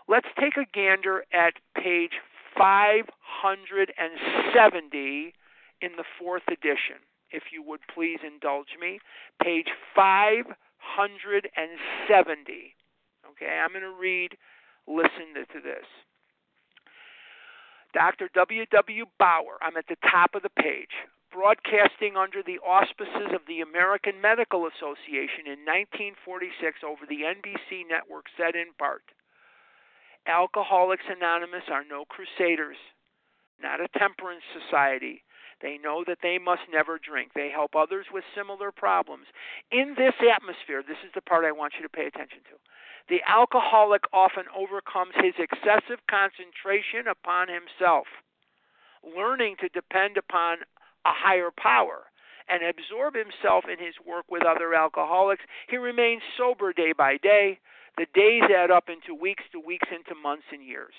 Let's take a gander at page 570 in the fourth edition, if you would please indulge me. Page 570. Okay, I'm going to read, listen to this. Dr. W. W. Bauer, I'm at the top of the page broadcasting under the auspices of the American Medical Association in 1946 over the NBC network, said in part Alcoholics Anonymous are no crusaders, not a temperance society. They know that they must never drink. They help others with similar problems. In this atmosphere, this is the part I want you to pay attention to. The alcoholic often overcomes his excessive concentration upon himself, learning to depend upon a higher power and absorb himself in his work with other alcoholics. He remains sober day by day. The days add up into weeks to weeks into months and years.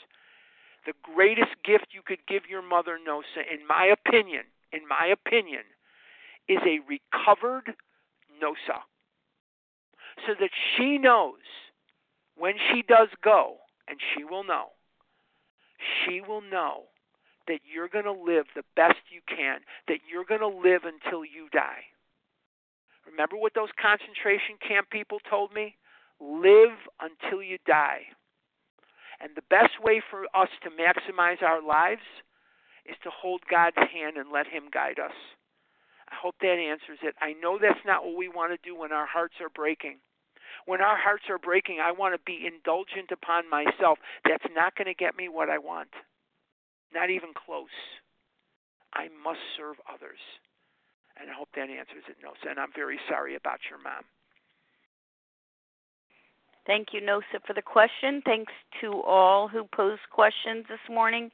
The greatest gift you could give your mother, Nosa, in my opinion, in my opinion, is a recovered Nosa. So that she knows when she does go, and she will know, she will know that you're going to live the best you can, that you're going to live until you die. Remember what those concentration camp people told me? Live until you die. And the best way for us to maximize our lives is to hold God's hand and let Him guide us. I hope that answers it. I know that's not what we want to do when our hearts are breaking. When our hearts are breaking, I want to be indulgent upon myself. That's not going to get me what I want. Not even close. I must serve others. And I hope that answers it, Nosa. And I'm very sorry about your mom. Thank you, Nosa, for the question. Thanks to all who posed questions this morning.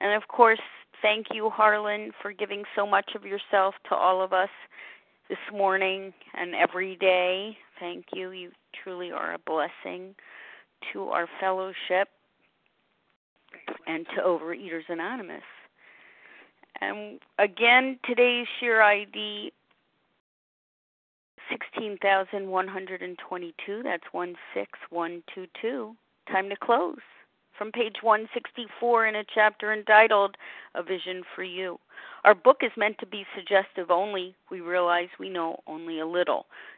And of course, thank you, Harlan, for giving so much of yourself to all of us this morning and every day. Thank you. You truly are a blessing to our fellowship and to Overeaters Anonymous. And again, today's share ID 16,122. That's 16122. Time to close. From page 164 in a chapter entitled A Vision for You. Our book is meant to be suggestive only. We realize we know only a little.